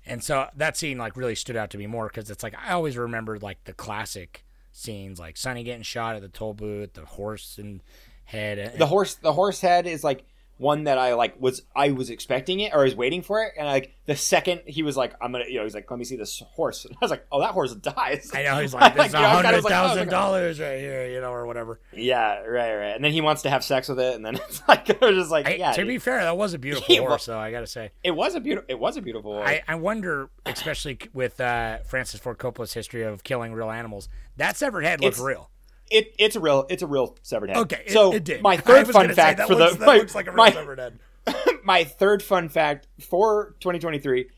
And so that scene like really stood out to me more because it's like I always remembered like the classic scenes like Sonny getting shot at the toll booth, the horse and head. the horse the horse head is like one that I like was I was expecting it or I was waiting for it and like the second he was like I'm gonna you know he's like let me see this horse and I was like oh that horse dies I know he's like, there's a know, I kinda hundred was thousand dollars right here, you know, or whatever. yeah right right and then he wants to have sex with it and then it's like I was just like I- yeah to be fair, that was a beautiful horse, though. I gotta say. it was a beautiful it was a beautiful horse. I, I wonder, especially with uh, Francis Ford Coppola's history of killing real animals, that severed head looked It's- real. It it's a real it's a real severed head Okay, it- so it, did. my third fun gonna say, fact for looks, the my, looks like a real my, severed head. my third fun fact for 2023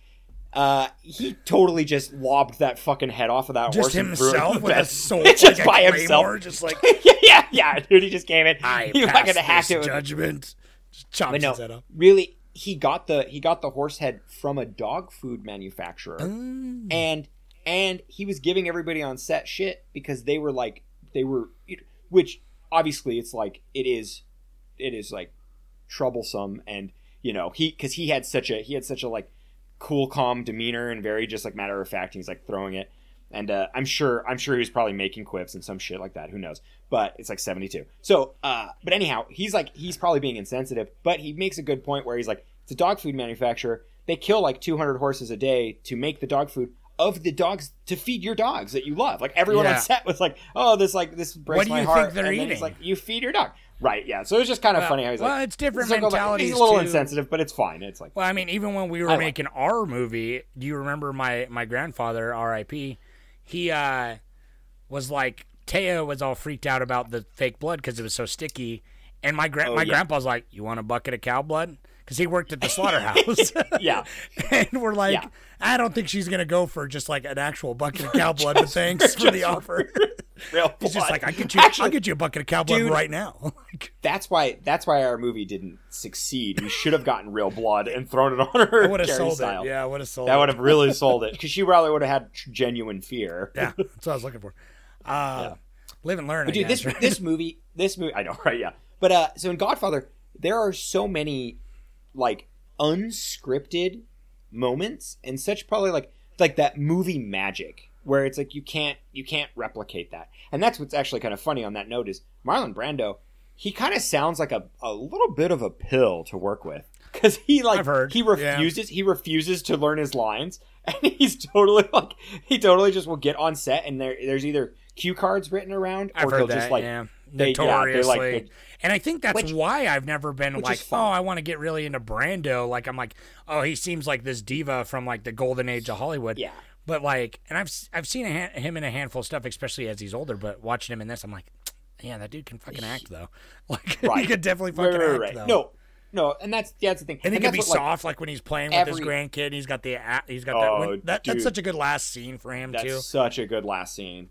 uh, he totally just lobbed that fucking head off of that Just horse and threw it in himself with a sword, just like a by himself, just like yeah, yeah, dude. He just came in. I he fucking hacked it. with- judgment. Just chops But no, his head off. really, he got the he got the horse head from a dog food manufacturer, Mm. and and he was giving everybody on set shit because they were like they were, which obviously it's like it is, it is like troublesome and you know he because he had such a he had such a like cool calm demeanor and very just like matter of fact he's like throwing it. And uh, i'm sure i'm sure he was probably making quips and some shit like that who knows? But it's like 72 so uh but anyhow he's like he's probably being insensitive but he makes a good point where he's like it's a dog food manufacturer. They kill like 200 horses a day to make the dog food of the dogs to feed your dogs that you love like everyone Yeah. on set was like oh this like this breaks What do my you heart think they're and eating? like you feed your dog right yeah so it was just kind of Well- funny how he's well, like "Well, it's different like, mentalities, he's a little too. insensitive but it's fine it's like Well, I mean, even when we were I like making our movie, do you remember my my grandfather, R.I.P. He uh was like Taya was all freaked out about the fake blood because it was so sticky, and my gra- Oh, my yeah. grandpa's like, "You want a bucket of cow blood?" Because he worked at the slaughterhouse. Yeah. and we're like, Yeah. I don't think she's gonna go for just like an actual bucket of cow blood, but thanks for the offer. Real He's just like, I get you, Actually, I'll get you a bucket of cow blood dude, right now. That's why. That's why our movie didn't succeed. We should have gotten real blood and thrown it on her. I would have sold style. it. Yeah, I would have sold That it. would have really sold it because she probably would have had genuine fear. Yeah, that's what I was looking for. Uh, Live and learn. But I dude, guess, this right? this movie, this movie, I know, right? Yeah. But uh, so in Godfather, there are so many like unscripted moments and such probably like like that movie magic where it's like you can't you can't replicate that. And that's what's actually kind of funny on that note is Marlon Brando. He kind of sounds like a, a little bit of a pill to work with because he like he yeah. refuses he refuses to learn his lines and he's totally like he totally just will get on set and there there's either cue cards written around I've or he'll that. just like yeah, they- yeah, notoriously. like- and I think that's Which- why I've never been like, oh. I want to get really into Brando. Like I'm like, oh, he seems like this diva from like the golden age of Hollywood. Yeah. But like, and I've I've seen a ha- him in a handful of stuff, especially as he's older. But watching him in this, I'm like, yeah, that dude can fucking act though. Like he Right. could definitely fucking right, act right. though. No, no, and that's yeah, that's the thing. And he can be what, soft, like when he's playing with his every- grandkid. He's got the he's got Oh, that, when, that. That's such a good last scene for him that's too. such a good last scene.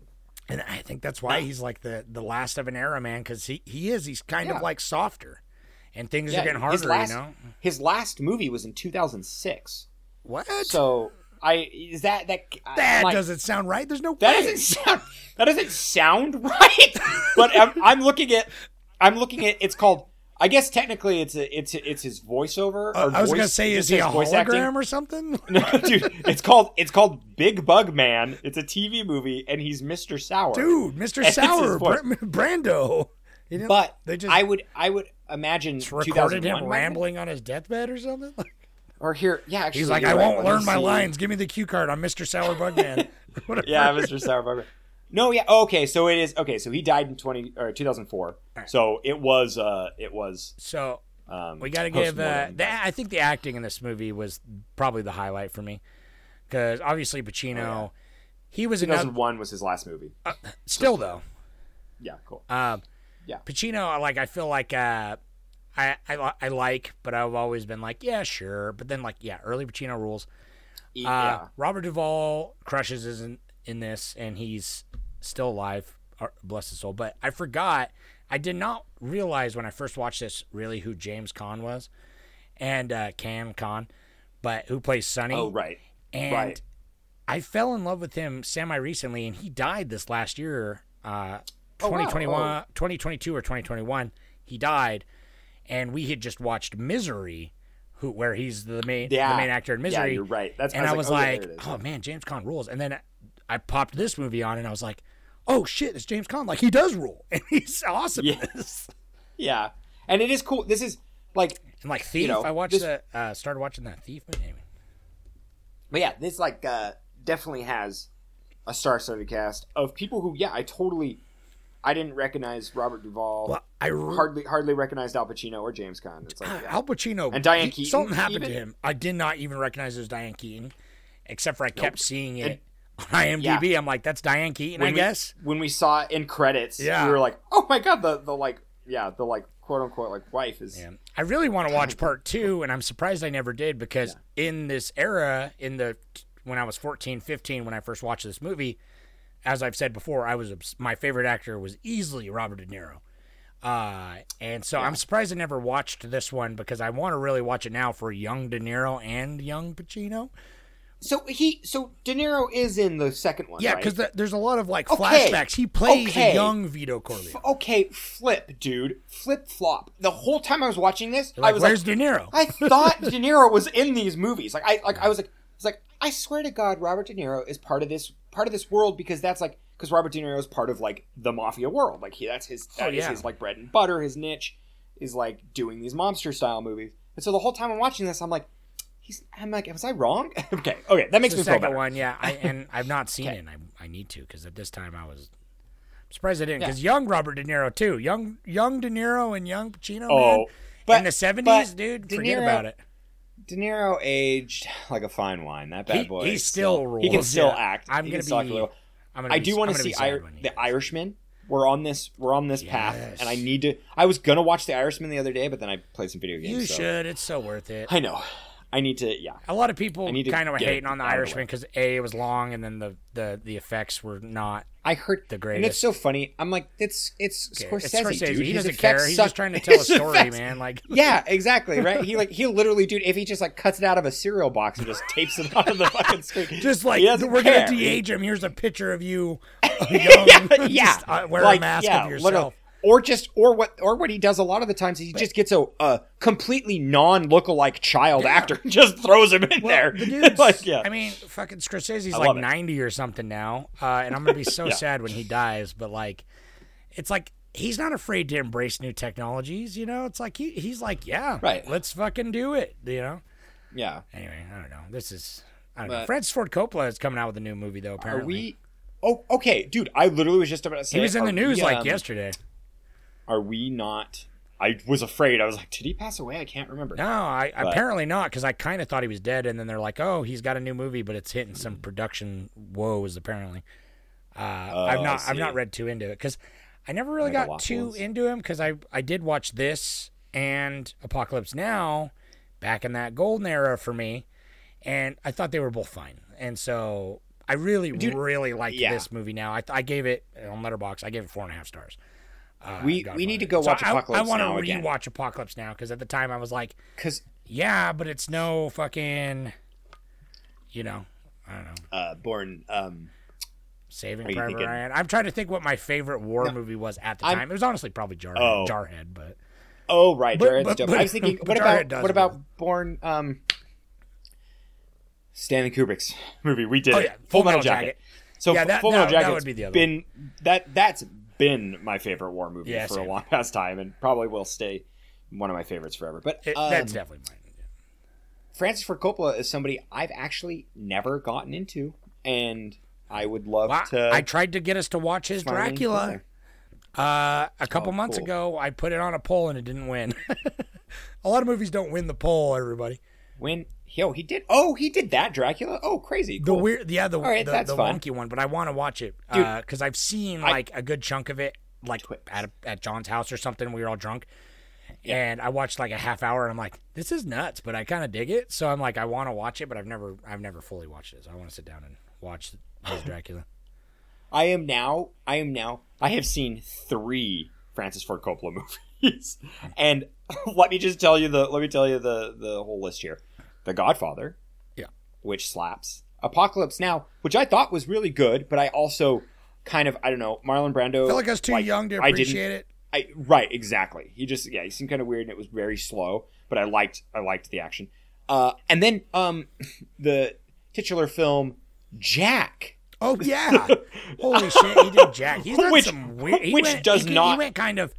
And I think that's why he's like the the last of an era man because he he is he's kind Yeah. of like softer, and things Yeah, are getting harder. last, you know his last movie was in 2006. what? So I is that that that like, doesn't sound right. There's no that way. doesn't sound that doesn't sound right. but I'm, I'm looking at I'm looking at it's called. I guess technically it's a, it's it's his voiceover. Uh, I was gonna say, is he a hologram acting. or something? No, dude, it's called it's called Big Bug Man. It's a TV movie, and he's Mr. Sour. Dude, Mr. And Sour. Br- Brando. But they just I would I would imagine recorded him might have been- rambling on his deathbed or something. Or here, yeah, actually, He's like, I right. won't learn my see. lines. Give me the cue card. I'm Mr. Sour Bugman. Whatever. Yeah, Mr. Sour Bug. No, yeah, okay, so it is okay. So he died in twenty or two thousand four. So it was uh it was So um we got to give. Uh, the, I think the acting in this movie was probably the highlight for me because obviously Pacino, he was two thousand one was his last movie. Still though, Yeah, cool. Um, Yeah. Pacino, like I feel like uh, I, I I like, but I've always been like, yeah, sure. But then like, yeah, early Pacino rules. Uh, yeah, Robert Duvall crushes is in, in this, and he's still alive. uh, Bless his soul. But I forgot. I did not realize when I first watched this really who James Caan was, and uh, Cam Caan, but who plays Sonny. oh right, And right. I fell in love with him semi recently, and he died this last year, uh, Oh, wow. 2021, Oh. 2022 or 2021. He died, and we had just watched Misery, who where he's the main Yeah. the main actor in Misery. Yeah, you're right. That's- and I was was like, oh, yeah, like, there it is, oh yeah. man, James Caan rules. And then I popped this movie on, and I was like, oh shit, it's James Caan. Like he does rule, and he's awesome. in Yeah. Yeah, and it is cool. This is like, And like Thief, know, I watched this- the uh, started watching that Thief movie. Anyway. but yeah, this like uh definitely has a star-studded cast of people who, yeah, I totally, I didn't recognize Robert Duvall. Well, I re- hardly hardly recognized Al Pacino or James Caan. It's like yeah. Al Pacino And Diane he- Keaton, Something happened to him. I did not even recognize it as Diane Keaton, except for I kept seeing it And- on IMDb. I'm like, that's Diane Keaton, I we, guess. when we saw it in credits, Yeah. we were like, oh my god, the the like yeah, the like quote unquote like wife is Yeah. I really want to watch part two, and I'm surprised I never did because in this era, in the when I was 14, 15, when I first watched this movie, as I've said before, I was my favorite actor was easily Robert De Niro. Uh, and so I'm surprised I never watched this one because I want to really watch it now for young De Niro and young Pacino. So he so De Niro is in the second one. Yeah, right? because there's a lot of like Okay. flashbacks. He plays Okay. a young Vito Corleone. okay, flip, dude, flip flop. The whole time I was watching this, You're I like, was where's like, De Niro? I thought De Niro was in these movies. Like I like I was like I was like I swear to God, Robert De Niro is part of this part of this world because that's like because Robert De Niro is part of like the mafia world. Like he that's his oh, that is yeah. his like bread and butter. His niche is like doing these monster style movies. And so the whole time I'm watching this, I'm like, he's I'm like, was I wrong? okay, okay, that makes me feel better. one, yeah, I, and I've not seen it. and I, I need to because at this time I was I'm surprised I didn't. Yeah. Because young Robert De Niro too, young young De Niro and young Pacino, Oh, man, but- in the seventies, dude, De forget Niro- about it. De Niro aged like a fine wine. That bad He- boy. he is still He can still yeah. act. I'm He gonna still be-. I'm gonna I do want to see sad Ir- when he the. Irishman. we're on this we're on this path, and I need to. I was gonna watch The Irishman the other day, but then I played some video games. You so- should. It's so worth it. I know. I need to. Yeah. A lot of people kind of were hating on the out of the Irishman because a it was long and then the the the effects were not. I heard The greatest. and it's so funny. I'm like, it's it's It's Scorsese, Scorsese. dude. He doesn't care. He's suck. just trying to tell a story, effects- man. Like Yeah, exactly, right? He like he literally, dude. If he just like cuts it out of a cereal box and just tapes it onto the fucking screen, just like we're care. gonna de-age him. Here's a picture of you, young. yeah, yeah. Just, uh, wear Like, a mask yeah, of literally. yourself. Or just, or what, or what he does a lot of the times, is he just gets a, a completely non-lookalike child actor, and just throws him in Well, there. the dude's, like, yeah, I mean, fucking Scorsese's like it. 90 or something now, uh, and I'm gonna be so Yeah. sad when he dies. But like, it's like he's not afraid to embrace new technologies. You know, it's like he he's like, yeah, Right. let's fucking do it. You know. yeah. Anyway, I don't know. This is I don't know. But- Francis Ford Coppola is coming out with a new movie though. Are Apparently, we? Oh, okay, dude. I literally was just about to say he was in the news we, like um, yesterday. Are we not? I was afraid. I was like, did he pass away? I can't remember. No, I But- apparently not because I kind of thought he was dead, and then they're like, "Oh, he's got a new movie, but it's hitting some production woes." Apparently, uh, I've Oh, not I've not read too into it because I never really got too into him because I I did watch this and Apocalypse Now back in that golden era for me, and I thought they were both fine, and so I really really like yeah. this movie. Now I I gave it on Letterboxd I gave it four and a half stars. Uh, We- we need to go So watch I- Apocalypse I, want Now to again. rewatch Apocalypse Now because at the time I was like, Because yeah, but it's no fucking, you know, I don't know, uh, born. Um, Saving Private thinking- Ryan. I'm trying to think what my favorite war movie was at the I'm- time. It was honestly probably Jar- Oh. Jarhead, but oh right, But- Jared's but- dope. but- I was thinking, what about what about well. Born? Um, Stanley Kubrick's movie. We did Oh, it. yeah, Full Metal Jacket. So Yeah, that- Full Metal that would be the other been that that's been my favorite war movie Yeah, for a long past time, and probably will stay one of my favorites forever. But it, um, that's definitely mine. Francis Ford Coppola is somebody I've actually never gotten into, and I would love Wow, to. I tried to get us to watch his Dracula. Uh, a couple Oh, months cool. ago, I put it on a poll and it didn't win. a lot of movies don't win the poll. Everybody, When yo he did oh he did that Dracula oh crazy the weird, yeah, the right, the, that's the wonky one, but I want to watch it because uh, I've seen like a good chunk of it, like at a, at John's house or something. We were all drunk, and I watched like a half hour, and I'm like, this is nuts, but I kind of dig it. So I'm like, I want to watch it, but I've never I've never fully watched it. So I want to sit down and watch his Dracula. I am now I am now I have seen three Francis Ford Coppola movies, and let me just tell you the let me tell you the the whole list here: The Godfather, Yeah. which slaps. Apocalypse Now, which I thought was really good, but I also kind of I don't know Marlon Brando. I feel like I was too young to appreciate it. I right, exactly. He just yeah, he seemed kind of weird and it was very slow, but I liked I liked the action. Uh, and then um, the titular film Jack. Oh yeah! Holy shit, he did Jack. He's done Which- some weird. He which went, does he, He not- went kind of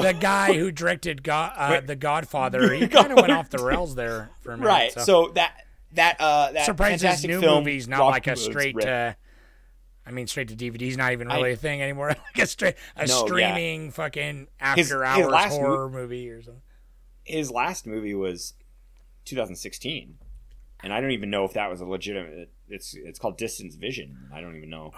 the guy who directed God, uh, the Godfather. He kind of went off the rails there for a minute. Right. So, So, that that uh that surprised his fantastic new film movie's not like a straight. Uh, I mean, straight to DVD's not even really I- a thing anymore. like a straight, a No, yeah. streaming fucking after his hours mo- horror movie or something. His last movie was 2016, and I don't even know if that was a legitimate. It's it's called Distant Vision. I don't even know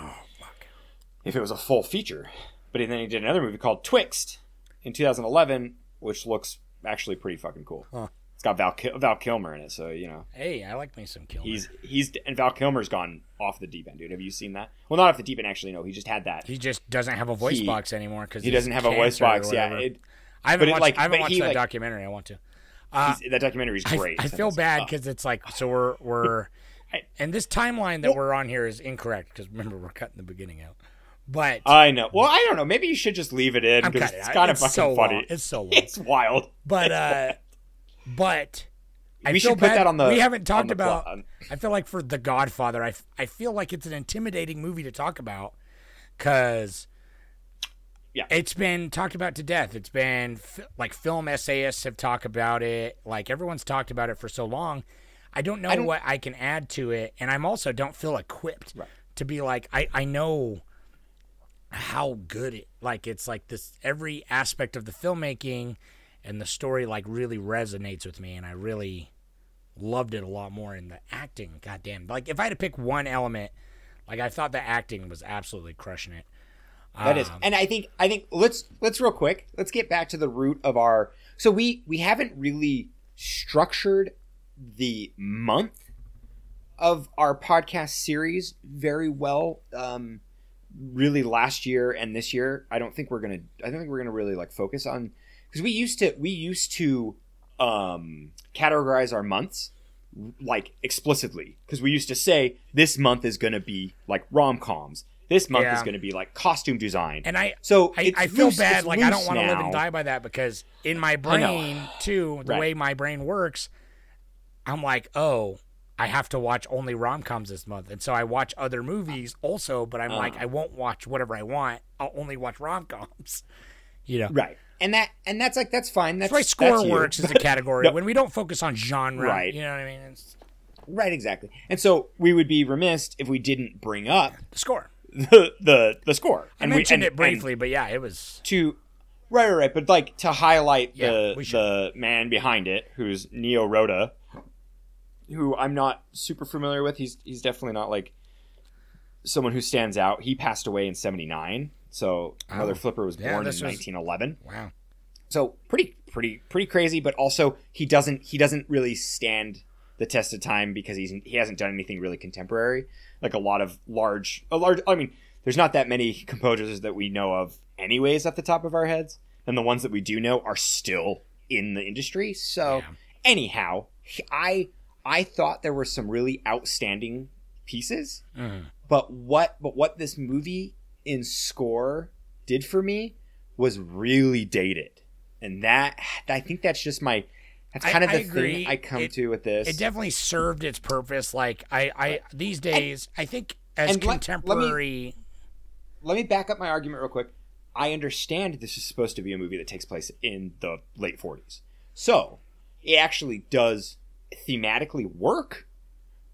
if it was a full feature. But then he did another movie called Twixt in 2011, which looks actually pretty fucking cool. Huh. It's got Val Kil- Val Kilmer in it, so you know Hey, I like me some Kilmer. he's he's and Val Kilmer's gone off the deep end, dude. Have you seen that? Well, not off the deep end, actually. No, he just had that. he just doesn't have a voice he- box anymore because He doesn't have a voice box. Yeah, it, I haven't but it, watched, like- I haven't but watched he, that like- documentary. I want to. he's, that documentary is great. I feel bad uh, because it's like so we're we're and this timeline that we're on here is incorrect because remember we're cutting the beginning out. But I know. Well, I don't know. Maybe you should just leave it in I'm because it's kind of fucking so funny. long. It's so long. It's wild. but uh, but I We feel should put that on the- We haven't talked about. plot. I feel like for The Godfather, I, I feel like it's an intimidating movie to talk about because Yeah. it's been talked about to death. It's been like film essayists have talked about it. Like everyone's talked about it for so long. I don't know I don't- what I can add to it, and I'm also don't feel equipped Right. to be like I I know how good it like it's like this every aspect of the filmmaking and the story like really resonates with me and I really loved it a lot more in the acting goddamn like if I had to pick one element like I thought the acting was absolutely crushing it That is, Um, and I think I think let's let's real quick. Let's get back to the root of our. So we we haven't really structured the month of our podcast series very well. Um, really, last year and this year, I don't think we're gonna. I don't think we're gonna really like focus on because we used to we used to um categorize our months like explicitly because we used to say this month is to be like rom-coms this month Yeah. is going to be like costume design And I so I, I feel loose- bad. Like I don't want to live and die by that because in my brain too, the Right. way my brain works, I'm like, oh, I have to watch only rom coms this month, and so I watch other movies also. But I'm like, Uh. I won't watch whatever I want. I'll only watch rom coms. You know, right and that and that's like that's fine that's, that's why score that's works as a category No. when we don't focus on genre. Right. You know what I mean? It's right exactly and so we would be remiss if we didn't bring up the score. the the, the score I and we- mentioned and- it briefly, but yeah, it was. to right right right but like to highlight Yeah, the the man behind it who's Nino Rota who i'm not super familiar with he's he's definitely not like someone who stands out he passed away in 79 so mother Oh. flipper was Yeah, born in was- 1911 Wow. so pretty pretty pretty crazy but also he doesn't he doesn't really stand the test of time because he's he hasn't done anything really contemporary like a lot of large a large i mean there's not that many composers that we know of anyways at the top of our heads and the ones that we do know are still in the industry so Yeah. anyhow i i thought there were some really outstanding pieces Mhm. but what but what this movie in score did for me was really dated and that i think that's just my that's I- kind of I the agree. thing i come It- to with this It definitely served its purpose. Like I, I these days, I think as and let- let me- contemporary. let me back up my argument real quick i understand this is supposed to be a movie that takes place in the late 40s so it actually does thematically work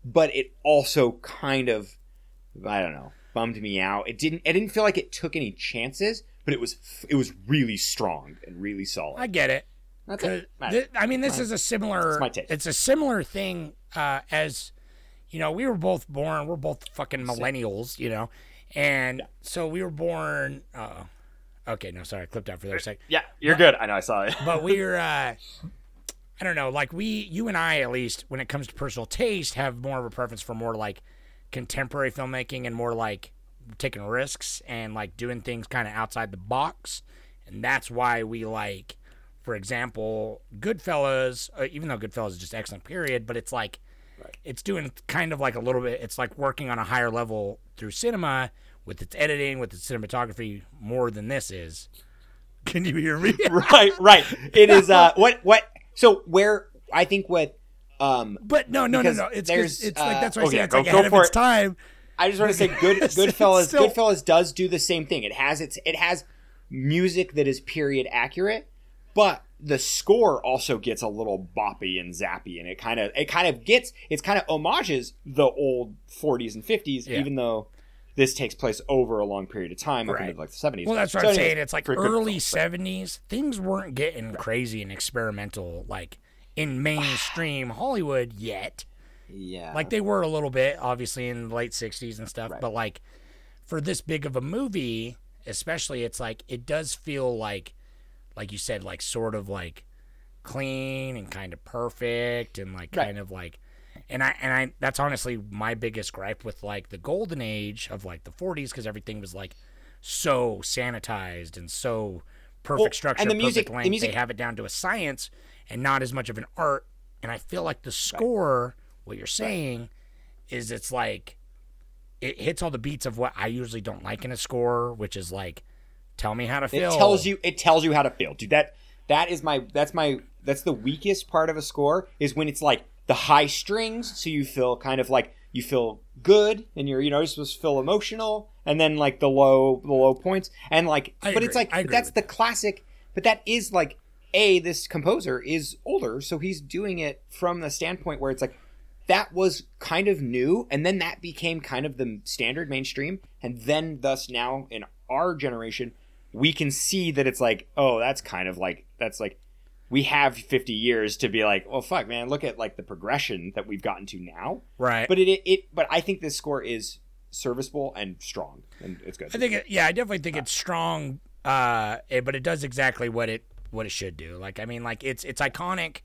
but it also kind of i don't know bummed me out it didn't i didn't feel like it took any chances but it was it was really strong and really solid I get it. That's 'Cause it. My- I mean, this my- is a similar. it's my taste. It's a similar thing uh, as, you know, we were both born. We're both fucking millennials, you know, and so we were born. Uh, okay, no, sorry, I clipped out for a sec. Yeah, you're good. I know. I saw it. But we're, uh, I don't know, like we, you and I, at least, when it comes to personal taste, have more of a preference for more like contemporary filmmaking and more like taking risks and like doing things kind of outside the box. And that's why we like, for example, Goodfellas, uh, even though Goodfellas is just excellent, period, but it's like, it's doing kind of like a little bit, it's like working on a higher level through cinema with its editing, with its cinematography, more than this is. Can you hear me? right, right. It is. Uh, what? What? So where? I think what. Um, But no, no, no, no. It's 'cause there's, it's uh, like that's why I oh, say it's go- like go ahead of its it. time. I just want to say, good Goodfellas. still- Goodfellas does do the same thing. It has its. It has music that is period accurate, but the score also gets a little boppy and zappy, and it kind of it kind of gets it's kind of homages the old 40s and 50s, Yeah. even though this takes place over a long period of time, up Right. into like the 70s. Well, that's what So I'm anyway, saying. It's like early Goodfellas, but- '70s. Things weren't getting crazy and experimental like in mainstream Hollywood yet. Yeah, Like they were a little bit, obviously, in the late '60s and stuff. Right. But like for this big of a movie, especially, it's like it does feel like, like you said, like sort of like clean and kind of perfect and like kind of like and I and I that's honestly my biggest gripe with like the golden age of like the 40s because everything was like so sanitized and so perfect Well, structure, and the music- perfect the length. music- They have it down to a science and not as much of an art. And I feel like the score, what you're saying, is it's like it hits all the beats of what I usually don't like in a score, which is like tell me how to feel. It tells you it tells you how to feel, dude. That that is my that's my that's the weakest part of a score is when it's like the high strings, so you feel kind of like you feel good and you're you know you're supposed to feel emotional, and then like the low the low points and like I but it's like that's the classic. But that is like a this composer is older, so he's doing it from the standpoint where it's like that was kind of new and then that became kind of the standard mainstream and then thus now in our generation we can see that it's like oh that's kind of like that's like we have 50 years to be like well fuck man look at like the progression that we've gotten to now right. but it, it, it but i think this score is serviceable and strong, and it's good. I think, it, yeah, I definitely think it's strong, uh, but it does exactly what it what it should do. Like, I mean, like it's it's iconic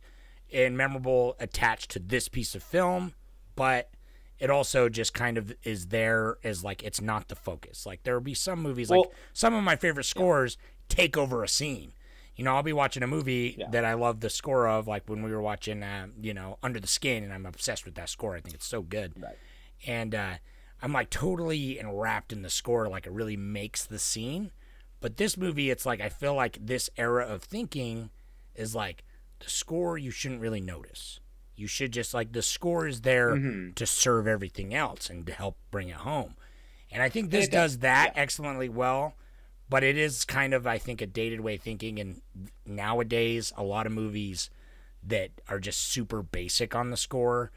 and memorable attached to this piece of film, but it also just kind of is there as like it's not the focus. Like there will be some movies, like some of my favorite scores take over a scene. You know, I'll be watching a movie Yeah. that I love the score of, like when we were watching, uh, you know, Under the Skin, and I'm obsessed with that score. I think it's so good. Right. And uh, I'm like totally enwrapped in the score, like it really makes the scene. But this movie, it's like I feel like this era of thinking is like the score you shouldn't really notice. You should just like the score is there Mm-hmm. to serve everything else and to help bring it home. And I think this does, does that excellently well. But it is kind of, I think, a dated way of thinking. And nowadays, a lot of movies that are just super basic on the score,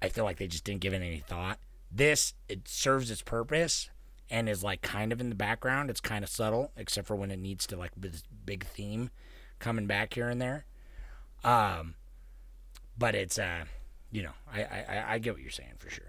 I feel like they just didn't give it any thought. This, it serves its purpose and is like kind of in the background. It's kind of subtle, except for when it needs to like this big theme coming back here and there. Um, but it's uh, you know, I I, I- I get what you're saying for sure.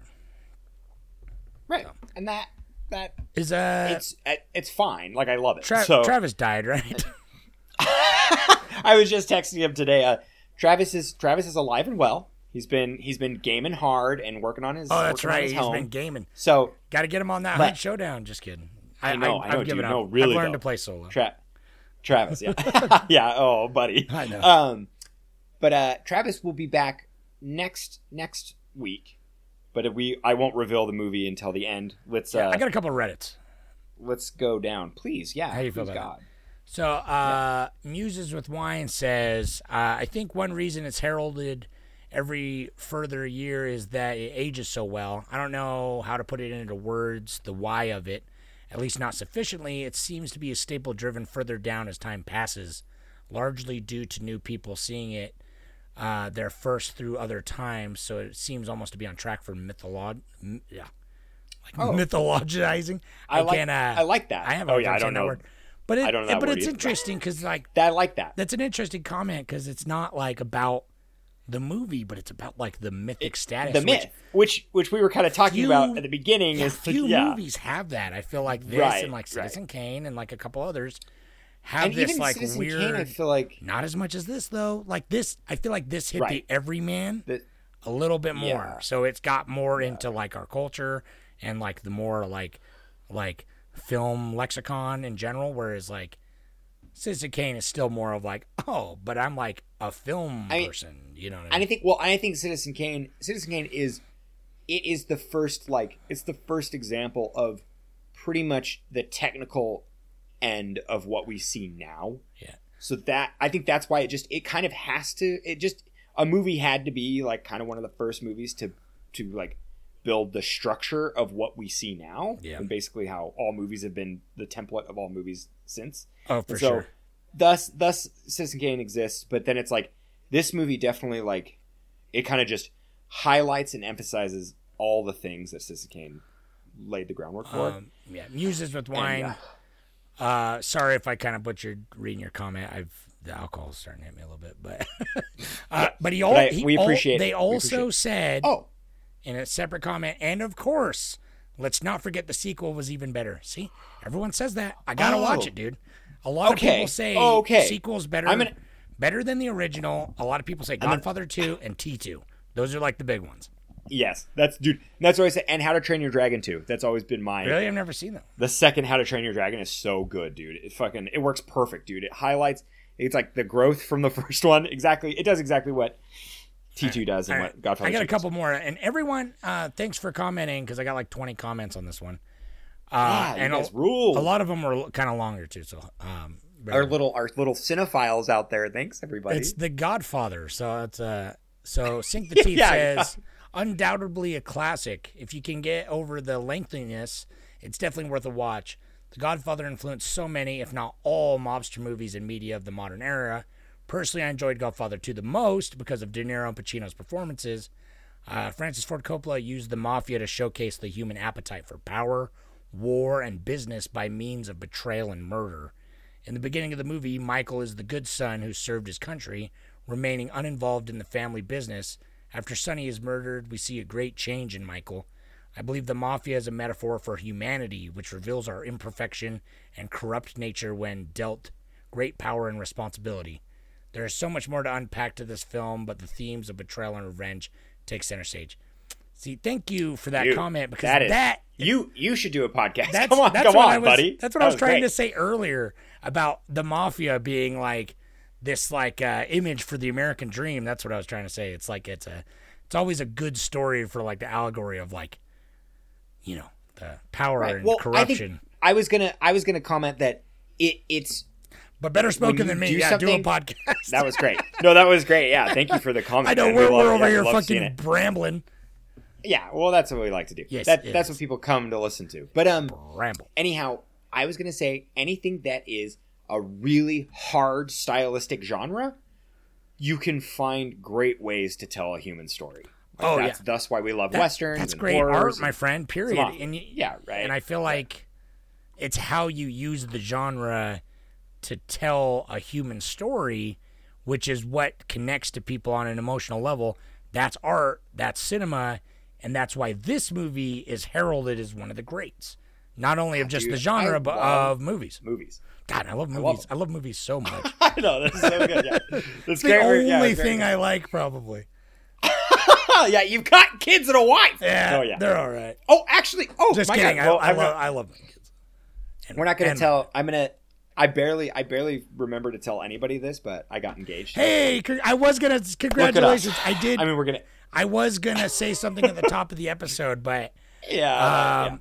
right, and that that Is uh, it's it's fine. Like I love it. Tra- so Travis died, right? I was just texting him today. Uh, Travis is Travis is alive and well. He's been he's been gaming hard and working on his. oh, that's right. He's home. been gaming. So Got to get him on that But- Showdown. Just kidding. I know, I I, know, dude. No, really, I've learned though. to play solo. Tra- Travis, yeah, yeah. Oh, buddy. I know. Um, but uh, Travis will be back next next week. But if we, I won't reveal the movie until the end. Let's Yeah, uh, I got a couple of Reddits. let's go down, please. Yeah, How you feel about God. So, uh, Muses with Wine says, uh, I think one reason it's heralded every further year is that it ages so well. I don't know how to put it into words, the why of it, at least not sufficiently. It seems to be a staple driven further down as time passes, largely due to new people seeing it uh, their first through other times. So it seems almost to be on track for mytholog. m- Yeah. Like mythologizing. Oh. I like- can, uh, I like that. I have oh yeah, I don't know. word. But it, I don't know that but it's either. interesting because like That I like that. that's an interesting comment because it's not like about the movie, but it's about like the mythic status. the which myth, which which we were kind of talking few- about at the beginning, Yeah, is few yeah. movies have that. I feel like this Right, and like right. Citizen Kane and like a couple others have and this like Citizen weird. Kane, I feel like not as much as this though. Like this, I feel like this hit the Right. everyman that a little bit more. Yeah. So it's got more into like our culture and like the more like like film lexicon in general. Whereas like Citizen Kane is still more of like oh, but I'm like a film I mean- person. You know what I And I think well, I think Citizen Kane, Citizen Kane is it is the first like it's the first example of pretty much the technical end of what we see now. Yeah. So that I think that's why it just it kind of has to it just a movie had to be like kind of one of the first movies to to like build the structure of what we see now Yeah. and basically how all movies have been the template of all movies since. Oh, for so, sure. Thus, thus, Citizen Kane exists, but then it's like this movie definitely like it kind of just highlights and emphasizes all the things that Citizen Kane laid the groundwork for. Um, yeah, muses with wine. uh, Uh, sorry if I kind of butchered reading your comment. I've the alcohol's starting to hit me a little bit, but uh, but he all but I- he we appreciate it. They also appreciate said oh, in a separate comment, and of course, let's not forget the sequel was even better. See, everyone says that. I gotta watch Oh. it, dude. A lot of people say Oh, okay. sequel's better. I'm gonna- better than the original. A lot of people say Godfather Two and T Two. Those are like the big ones. Yes, that's dude. That's what I say. And How to Train Your Dragon too. That's always been my Really, I've never seen them. the second How to Train Your Dragon is so good, dude. It fucking it works perfect, dude. It highlights it's like the growth from the first one. Exactly, it does exactly what T two does and All what. Godfather. I got a 2 does. couple more, and everyone, uh, thanks for commenting because I got like 20 comments on this one. Uh, Yeah, and a, rule. a lot of them were kind of longer too. So, um, Our little our little cinephiles out there. Thanks everybody. it's The Godfather. So it's uh, so Sink the Teeth Yeah, says undoubtedly a classic. If you can get over the lengthiness, it's definitely worth a watch. The Godfather influenced so many, if not all, mobster movies and media of the modern era. Personally, I enjoyed Godfather 2 the most because of De Niro and Pacino's performances. Uh, Francis Ford Coppola used the mafia to showcase the human appetite for power, war, and business by means of betrayal and murder. In the beginning of the movie, Michael is the good son who served his country, remaining uninvolved in the family business. After Sonny is murdered, we see a great change in Michael. I believe the mafia is a metaphor for humanity, which reveals our imperfection and corrupt nature when dealt great power and responsibility. There is so much more to unpack to this film, but the themes of betrayal and revenge take center stage. See, thank you for that Dude, comment because that is that you you should do a podcast. that's come on, that's come what on, I was, buddy. That's what That I was trying great. to say earlier about the mafia being like this like uh, image for the American dream. That's what I was trying to say. It's like it's a it's always a good story for like the allegory of like you know the power Right. and Well, I corruption. think I was gonna I was gonna comment that it it's but better spoken than me. do Yeah, do a podcast. that was great. No, that was great. Yeah, thank you for the comment. I know man. We we're, we're over here fucking brambling. Yeah, well, that's what we like to do. Yes, that, that's is. what people come to listen to. But um, Ramble. anyhow, I was gonna say anything that is a really hard stylistic genre, you can find great ways to tell a human story. Like, Oh, that's, yeah. That's why we love That- westerns. That's and great art, my friend. Period. And y- Yeah, right. And I feel like it's how you use the genre to tell a human story, which is what connects to people on an emotional level. That's art. That's cinema, and that's why this movie is heralded as one of the greats. Not only of just Dude, the genre, I but of movies. movies. God, I love love movies. I them. love, movies so much. I know that's so good. Yeah, that's It's the only yeah, thing I like, probably. Yeah, you've got kids and a wife. Yeah, Oh yeah. they're all right. Oh, actually. Oh, Just my kidding. God. Well, I, I, love, I love my kids. And- We're not and- to tell. I'm going to. I barely, I barely remember to tell anybody this, but I got engaged. Hey, I was gonna congratulations. I did. I mean, we're gonna. I was gonna say something at the top of the episode, but Yeah. um, yeah.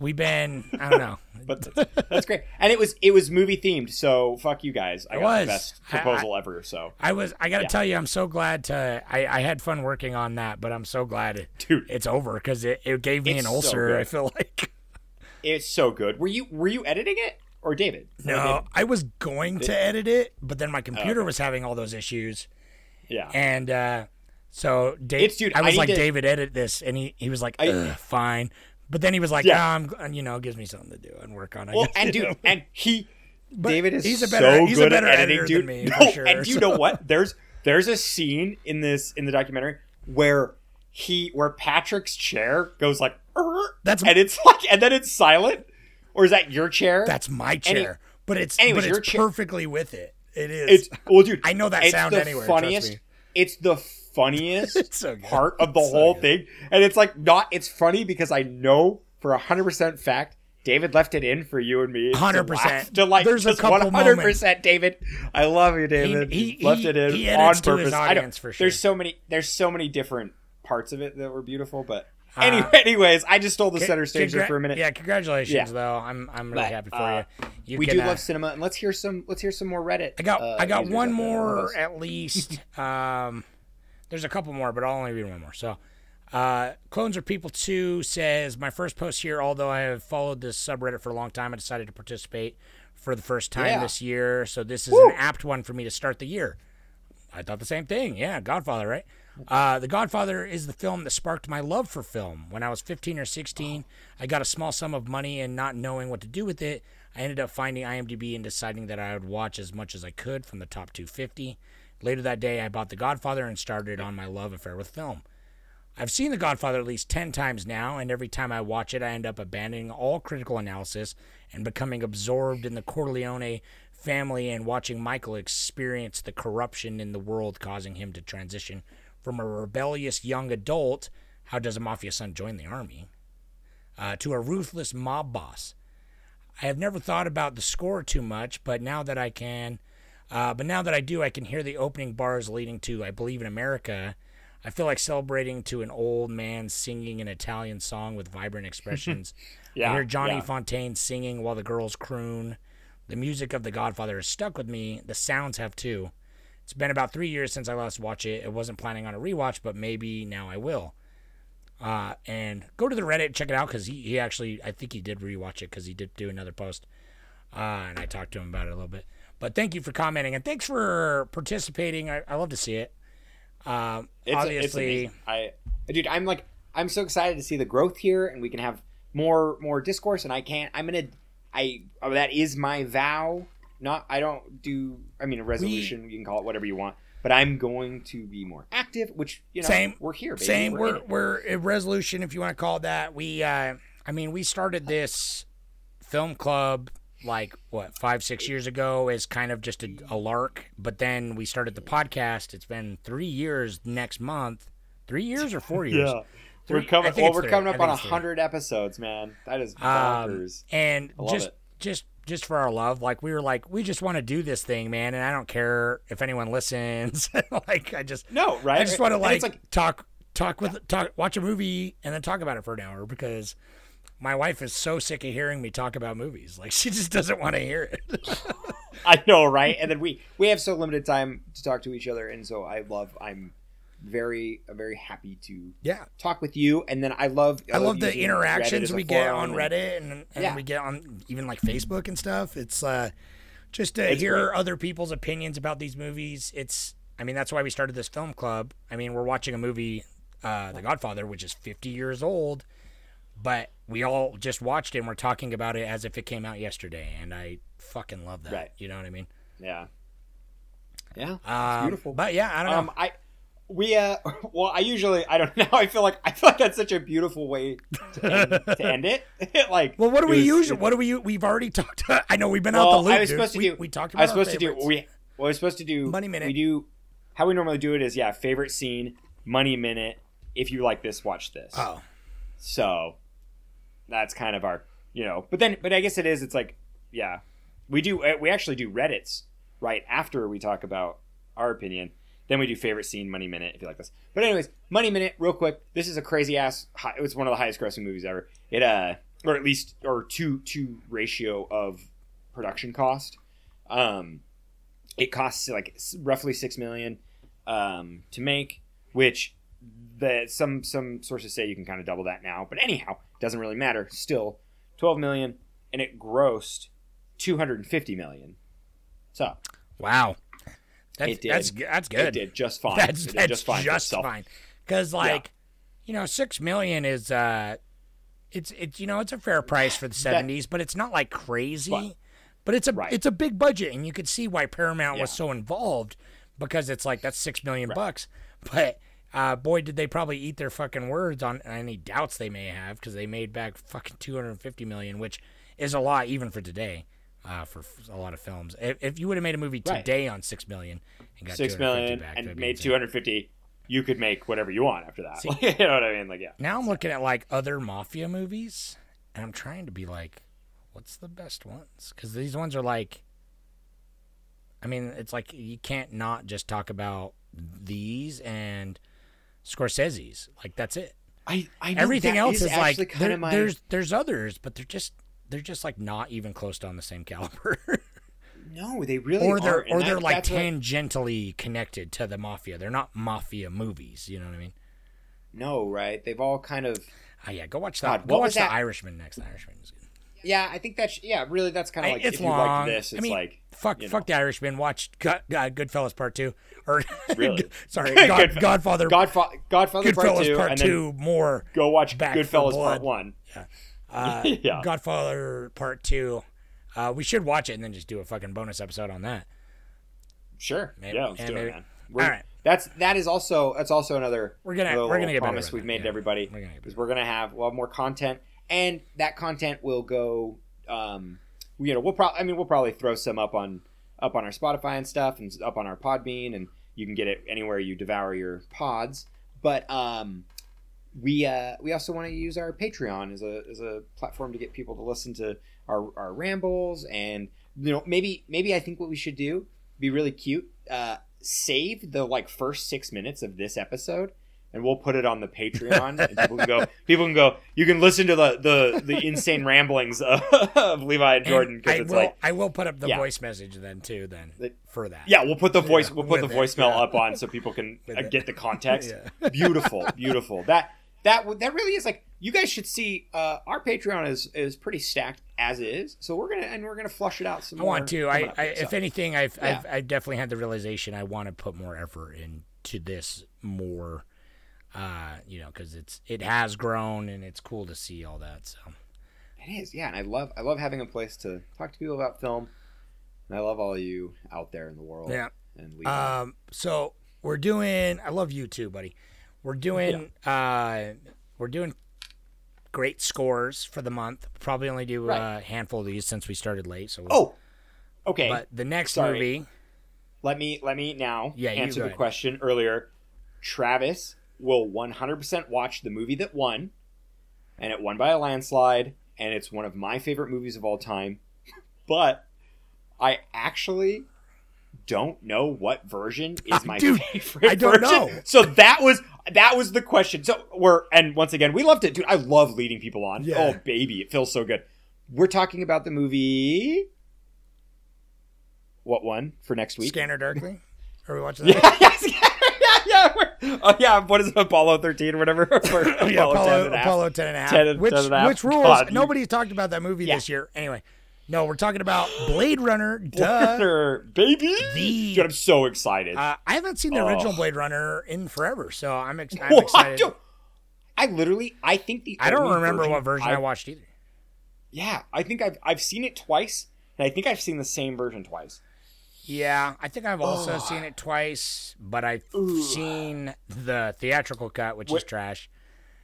We've been. I don't know. But that's, that's great, and it was it was movie themed. So fuck you guys. I It got was. the best I- proposal ever. So I was. I gotta Yeah. tell you, I'm so glad to. I, I had fun working on that, but I'm so glad it, Dude. it's over because it, it gave me an ulcer. good. I feel like. it's so good. Were you were you editing it or David? Or No, David? I was going to edit it, but then my computer okay. was having all those issues, Yeah. and uh, so Dave, dude, I I was need like, to- David, edit this, and he he was like, I- fine. But then he was like, Yeah. and, you know, it gives me something to do and work on. I well, guess, and you know? dude, and he. David is he's a better- so he's a good better at editing, editor than dude. me, no, sure, and you know what? There's there's a scene in this in the documentary where he where Patrick's chair goes like That's- and it's like and then it's silent, or is that your chair? That's my chair, but it's anyways, but it's chair- perfectly with it. It is. It's well, dude. I know that sound anywhere, Funniest. It's the funniest It's so part of the It's whole thing, and it's like not. It's funny because I know for a hundred percent fact. David left it in for you and me. 100%. laugh, To like, There's a couple 100%, David. I love you, David. He- he- left he- it in he on purpose. I don't- for sure. There's so many. There's so many different parts of it that were beautiful, but Uh, anyway, anyways, I just stole the Con- center stage congra- for a minute. Yeah, congratulations Yeah. though. I'm I'm really But, happy for uh, you. you we can, do uh, love cinema, and let's hear some. Let's hear some more Reddit. I got uh, I got one out there. Love more at least. um, there's a couple more, but I'll only read one more. So, uh, clones are people too says my first post here. Although I have followed this subreddit for a long time, I decided to participate for the first time Yeah. this year. So this is an apt one for me to start the year. I thought the same thing. Yeah, Godfather, right? Uh, the Godfather is the film that sparked my love for film. When I was 15 or 16, I got a small sum of money and not knowing what to do with it, I ended up finding IMDb and deciding that I would watch as much as I could from the top 250. Later that day, I bought The Godfather and started on my love affair with film. I've seen The Godfather at least 10 times now, and every time I watch it, I end up abandoning all critical analysis and becoming absorbed in the Corleone family and watching Michael experience the corruption in the world, causing him to transition from a rebellious young adult. How does a mafia son join the army? Uh, to a ruthless mob boss. I have never thought about the score too much, but now that I can, uh, but now that I do, I can hear the opening bars leading to "I Believe in America." I feel like celebrating to an old man singing an Italian song with vibrant expressions. Yeah, I hear Johnny yeah. Fontane singing while the girls croon. The music of The Godfather has stuck with me. The sounds have too. It's been about three years since I last watched it. I wasn't planning on a rewatch, but maybe now I will. Uh, and go to the Reddit, check it out because he, he actually, I think he did rewatch it because he did do another post. Uh, and I talked to him about it a little bit. But thank you for commenting and thanks for participating. I, I love to see it. Um, It's, obviously, it's. I, dude, I'm like, I'm so excited to see the growth here, and we can have more, more discourse. And I can't. I'm gonna. I. Oh, that is my vow. Not. I don't do. I mean, a resolution. you can call it whatever you want. but I'm going to be more active. Which you know, same. We're here. Baby. Same. We're, We're we're a resolution, if you want to call it that. We, uh, I mean, we started this film club like what five six years ago as kind of just a, a lark, but then we started the podcast. It's been three years next month. Three years or four years? Yeah. Three- we're coming. Well, we're three. coming up on it's three. hundred episodes, man. That is Um, and just it. just just for our love, like we were like, we just want to do this thing, man, and I don't care if anyone listens. like I just no, right? I just want to like, like- talk talk with talk watch a movie and then talk about it for an hour because my wife is so sick of hearing me talk about movies. Like she just doesn't want to hear it. I know, right? And then we we have so limited time to talk to each other, and so I love. I'm very very happy to yeah. talk with you, and then I love I love the interactions we get on Reddit and, and Yeah. we get on even like Facebook and stuff. It's uh just to It's hear great. other people's opinions about these movies. It's I mean that's why we started this film club. I mean we're watching a movie, uh, The Godfather, which is 50 years old, but we all just watched it and we're talking about it as if it came out yesterday, and I fucking love that. Right. You know what I mean? Yeah, yeah, Um, beautiful. But yeah, I don't know. Um, I we uh well I usually I don't know I feel like I feel like that's such a beautiful way to end, to end it like well, what do we usually? What do we? We've already talked. I know we've been well, out the loop. I was dude. to we, do we talked I was supposed to do we well, I was supposed to do Money Minute. we do how we normally do it is yeah favorite scene money minute if you like this watch this Oh, so that's kind of our you know but then but i guess it is it's like yeah. We do uh, we actually do reddits right after we talk about our opinion. Then we do favorite scene money minute if you like this. But anyways money minute real quick this is a crazy ass it was one of the highest grossing movies ever. It uh or at least or two two ratio of production cost. Um it costs like roughly six million um to make which the some some sources say you can kind of double that now but anyhow it doesn't really matter still 12 million and it grossed 250 million so wow. That's It did. that's that's good. it did just fine That's that's just fine for fine. Because like, you know, six million is uh, it's it's you know it's a fair price for the seventies, but it's not like crazy. Right. But it's a Right. it's a big budget, and you could see why Paramount was so involved because it's like that's six million bucks. But uh, boy, did they probably eat their fucking words on any doubts they may have because they made back fucking two hundred and fifty million, which is a lot even for today. Uh, for a lot of films, if, if you would have made a movie Right. today on six million and got six 250 million back, and made insane. 250 you could make whatever you want after that See- you know what i mean like yeah Now I'm looking at like other mafia movies, and I'm trying to be like, what's the best ones? Because these ones are like, I mean, it's like you can't not just talk about these and Scorsese's. Like that's it. i, I know Everything else is, actually like kind there- of my there's there's others, but they're just they're just like not even close to on the same caliber. no they really or they're aren't, or they're that- like that's what- tangentially connected to the mafia. They're not mafia movies. You know what I mean? no right they've all kind of Oh yeah, go watch that. God, go watch the? Irishman next. The Irishman is good. Yeah i think that's yeah really that's kind of I- it's if you long. like this it's I mean, like fuck, fuck know. the Irishman. Watch God, uh, Goodfellas Part Two, or Really? sorry, God, Godfather, Godfa- godfather part two Part and then Two. More go watch Back goodfellas part one uh, yeah Godfather Part Two. Uh, we should watch it and then just do a fucking bonus episode on that. Sure. Maybe- yeah, let's yeah, do maybe. it, man. We're, All right. That's that is also that's also another We're gonna- we're gonna get promise we've made yeah. to everybody We're get is we're gonna have we'll have more content and that content will go um you know we'll probably I mean we'll probably throw some up on up on our Spotify and stuff and up on our Podbean and you can get it anywhere you devour your pods. But um we uh, we also want to use our Patreon as a as a platform to get people to listen to our, our rambles and you know maybe maybe I think what we should do be really cute uh, save the like first six minutes of this episode and we'll put it on the Patreon and people can go people can go you can listen to the the, the insane ramblings of, of Levi and Jordan because it's will, like I will put up the Yeah. voice message then too. Then for that. yeah, we'll put the voice. Yeah, we'll put the it, voicemail yeah. up on so people can uh, get the context. Beautiful, beautiful. That that that really is like you guys should see. Uh, our Patreon is is pretty stacked as is, so we're gonna and we're gonna flush it out some I want to. I, I if anything, I've. I've I've definitely had the realization I want to put more effort into this more. Uh, you know, because it's it has grown and it's cool to see all that. So it is, yeah, and I love I love having a place to talk to people about film, and I love all you out there in the world. yeah, and. Um, so we're doing. I love you too, buddy. We're doing. Uh, we're doing great scores for the month. Probably only do Right. a handful of these since we started late. So. oh, okay. But the next Sorry. movie. let me let me now Yeah, answer the question earlier. Travis will 100% watch the movie that won, and it won by a landslide, and it's one of my favorite movies of all time. But I actually don't know what version is my Dude, favorite I don't version. know. So that was that was the question. So we're and once again we loved it, dude. I love leading people on. Yeah. Oh baby, it feels so good. We're talking about the movie. What one for next week? Scanner Darkly. Are we watching that? Yeah, yes, yeah, yeah. we're- Oh yeah, what is it? Apollo thirteen or whatever? Or yeah, Apollo, 10 Apollo, and a half. Apollo 10 and a half. 10 and- which, 10 and a half. which rules? God, you- Nobody's talked about that movie Yeah. this year. Anyway, no, we're talking about Blade Runner. Runner, baby. The- Dude, I'm so excited. Uh, I haven't seen the Oh. original Blade Runner in forever, so I'm, ex- I'm excited. Dude, I literally, I think the. I don't remember what version I, watched either. Yeah, I think I've I've seen it twice, and I think I've seen the same version twice. Yeah, I think I've also seen it twice, but I've seen the theatrical cut, which is trash.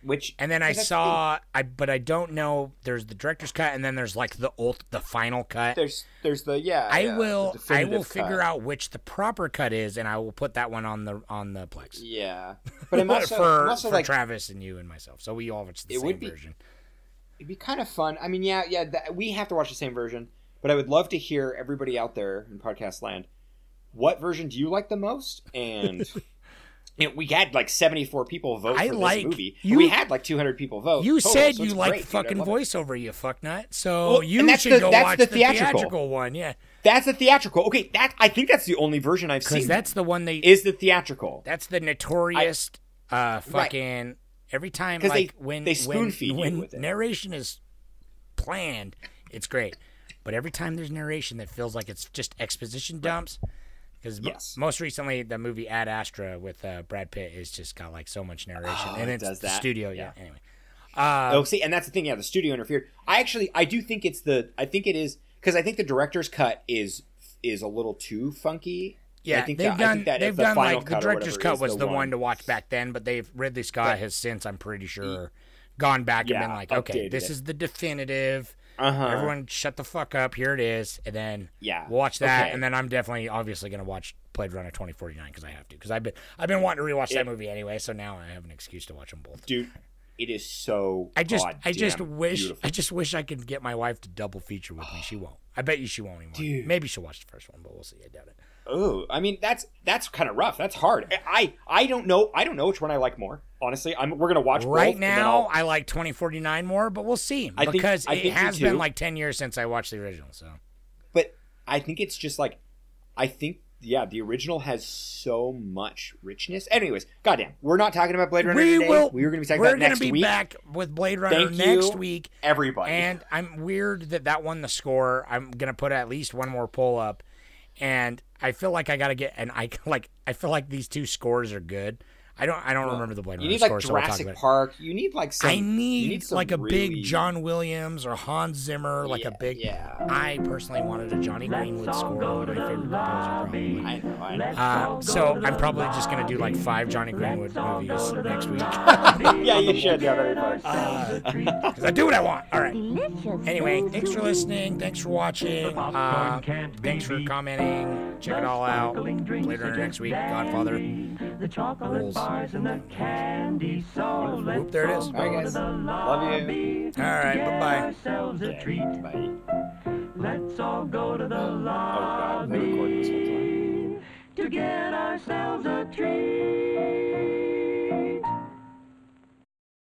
Which And then I saw, I but I don't know. There's the director's cut, and then there's like the old, the final cut. There's there's the yeah. I yeah, will I will figure out which the proper cut is, and I will put that one on the on the Plex. Yeah, but I'm also, for also for like Travis and you and myself, so we all watch the It same be- version. it'd be kind of fun. I mean, yeah, yeah, that, we have to watch the same version, but I would love to hear everybody out there in podcast land. What version do you like the most? And you know, we had like 74 people vote I for like- this movie. you- we had like 200 people vote. You total, said so you like great, dude. I fucking it. voiceover, you fucknut. So Well, you should the- go that's watch the the theatrical. theatrical one, yeah, That's the theatrical. Okay, that I think that's the only version I've seen. that's the one they is the theatrical. That's the notorious uh fucking every time 'Cause they- like when they spoon when, feed you when with it. narration is planned, it's great. But every time there's narration that feels like it's just exposition dumps. Because Yes. most recently, the movie Ad Astra with uh, Brad Pitt is just got like so much narration, Oh, and it it's does the that? studio. Yeah. Yeah. Anyway, uh, oh, see, and that's the thing. Yeah, the studio interfered. I actually, I do think it's the. I think it is because I think the director's cut is is a little too funky. yeah, I think they've that, I done. think that they've the done final like the director's cut was the, one. one to watch back then, but they've Ridley Scott Right. has since, I'm pretty sure, gone back Yeah, and been like, okay, this it. is the definitive. Uh-huh. Everyone, shut the fuck up. Here it is, and then Yeah. watch that, Okay. and then I'm definitely, obviously, gonna watch Blade Runner 2049 because I have to, because I've been, I've been wanting to rewatch that movie anyway, so now I have an excuse to watch them both. dude. It is so. I just, I just wish, beautiful. I just wish I could get my wife to double feature with me. She won't. I bet you she won't anymore. Dude. Maybe she'll watch the first one, but we'll see. I doubt it. Oh, I mean that's that's kind of rough. That's hard. I I don't know. I don't know which one I like more. Honestly, I'm we're gonna watch Right now, I like 2049 more, but we'll see I think- because I it think has been like 10 years since I watched the original. So but I think it's just like I think yeah, the original has so much richness. Anyways, goddamn, we're not talking about Blade Runner we today. will. we were gonna be talking we're about gonna next be week. back with Blade Runner Thank next you, week. everybody. And I'm weird that that won the score. I'm gonna put at least one more pull up, and I feel like I gotta get an I like. I feel like these two scores are good. I don't. I don't remember the Blade you Runner need like score, so we'll talk Jurassic about it. Park. You need like some. I you need, some like a really- big John Williams or Hans Zimmer, like a big. yeah. I personally wanted a Jonny Greenwood score. My favorite composer, probably. I know. I know. Uh, so I'm probably just gonna do like five Jonny Greenwood movies next week yeah, you should. Yeah, very funny. because I do what I want. All right. Anyway, thanks for listening. Thanks for watching. Uh, thanks for commenting. Check it all out. Later next week, Godfather. The chocolate Rules. Bars and the candy, so let's Oop, there it is. All right, guys. Love you. All right. Bye bye. ourselves a treat. Bye. Let's all go to the Oh God, I've been recording this whole time. lobby to get ourselves a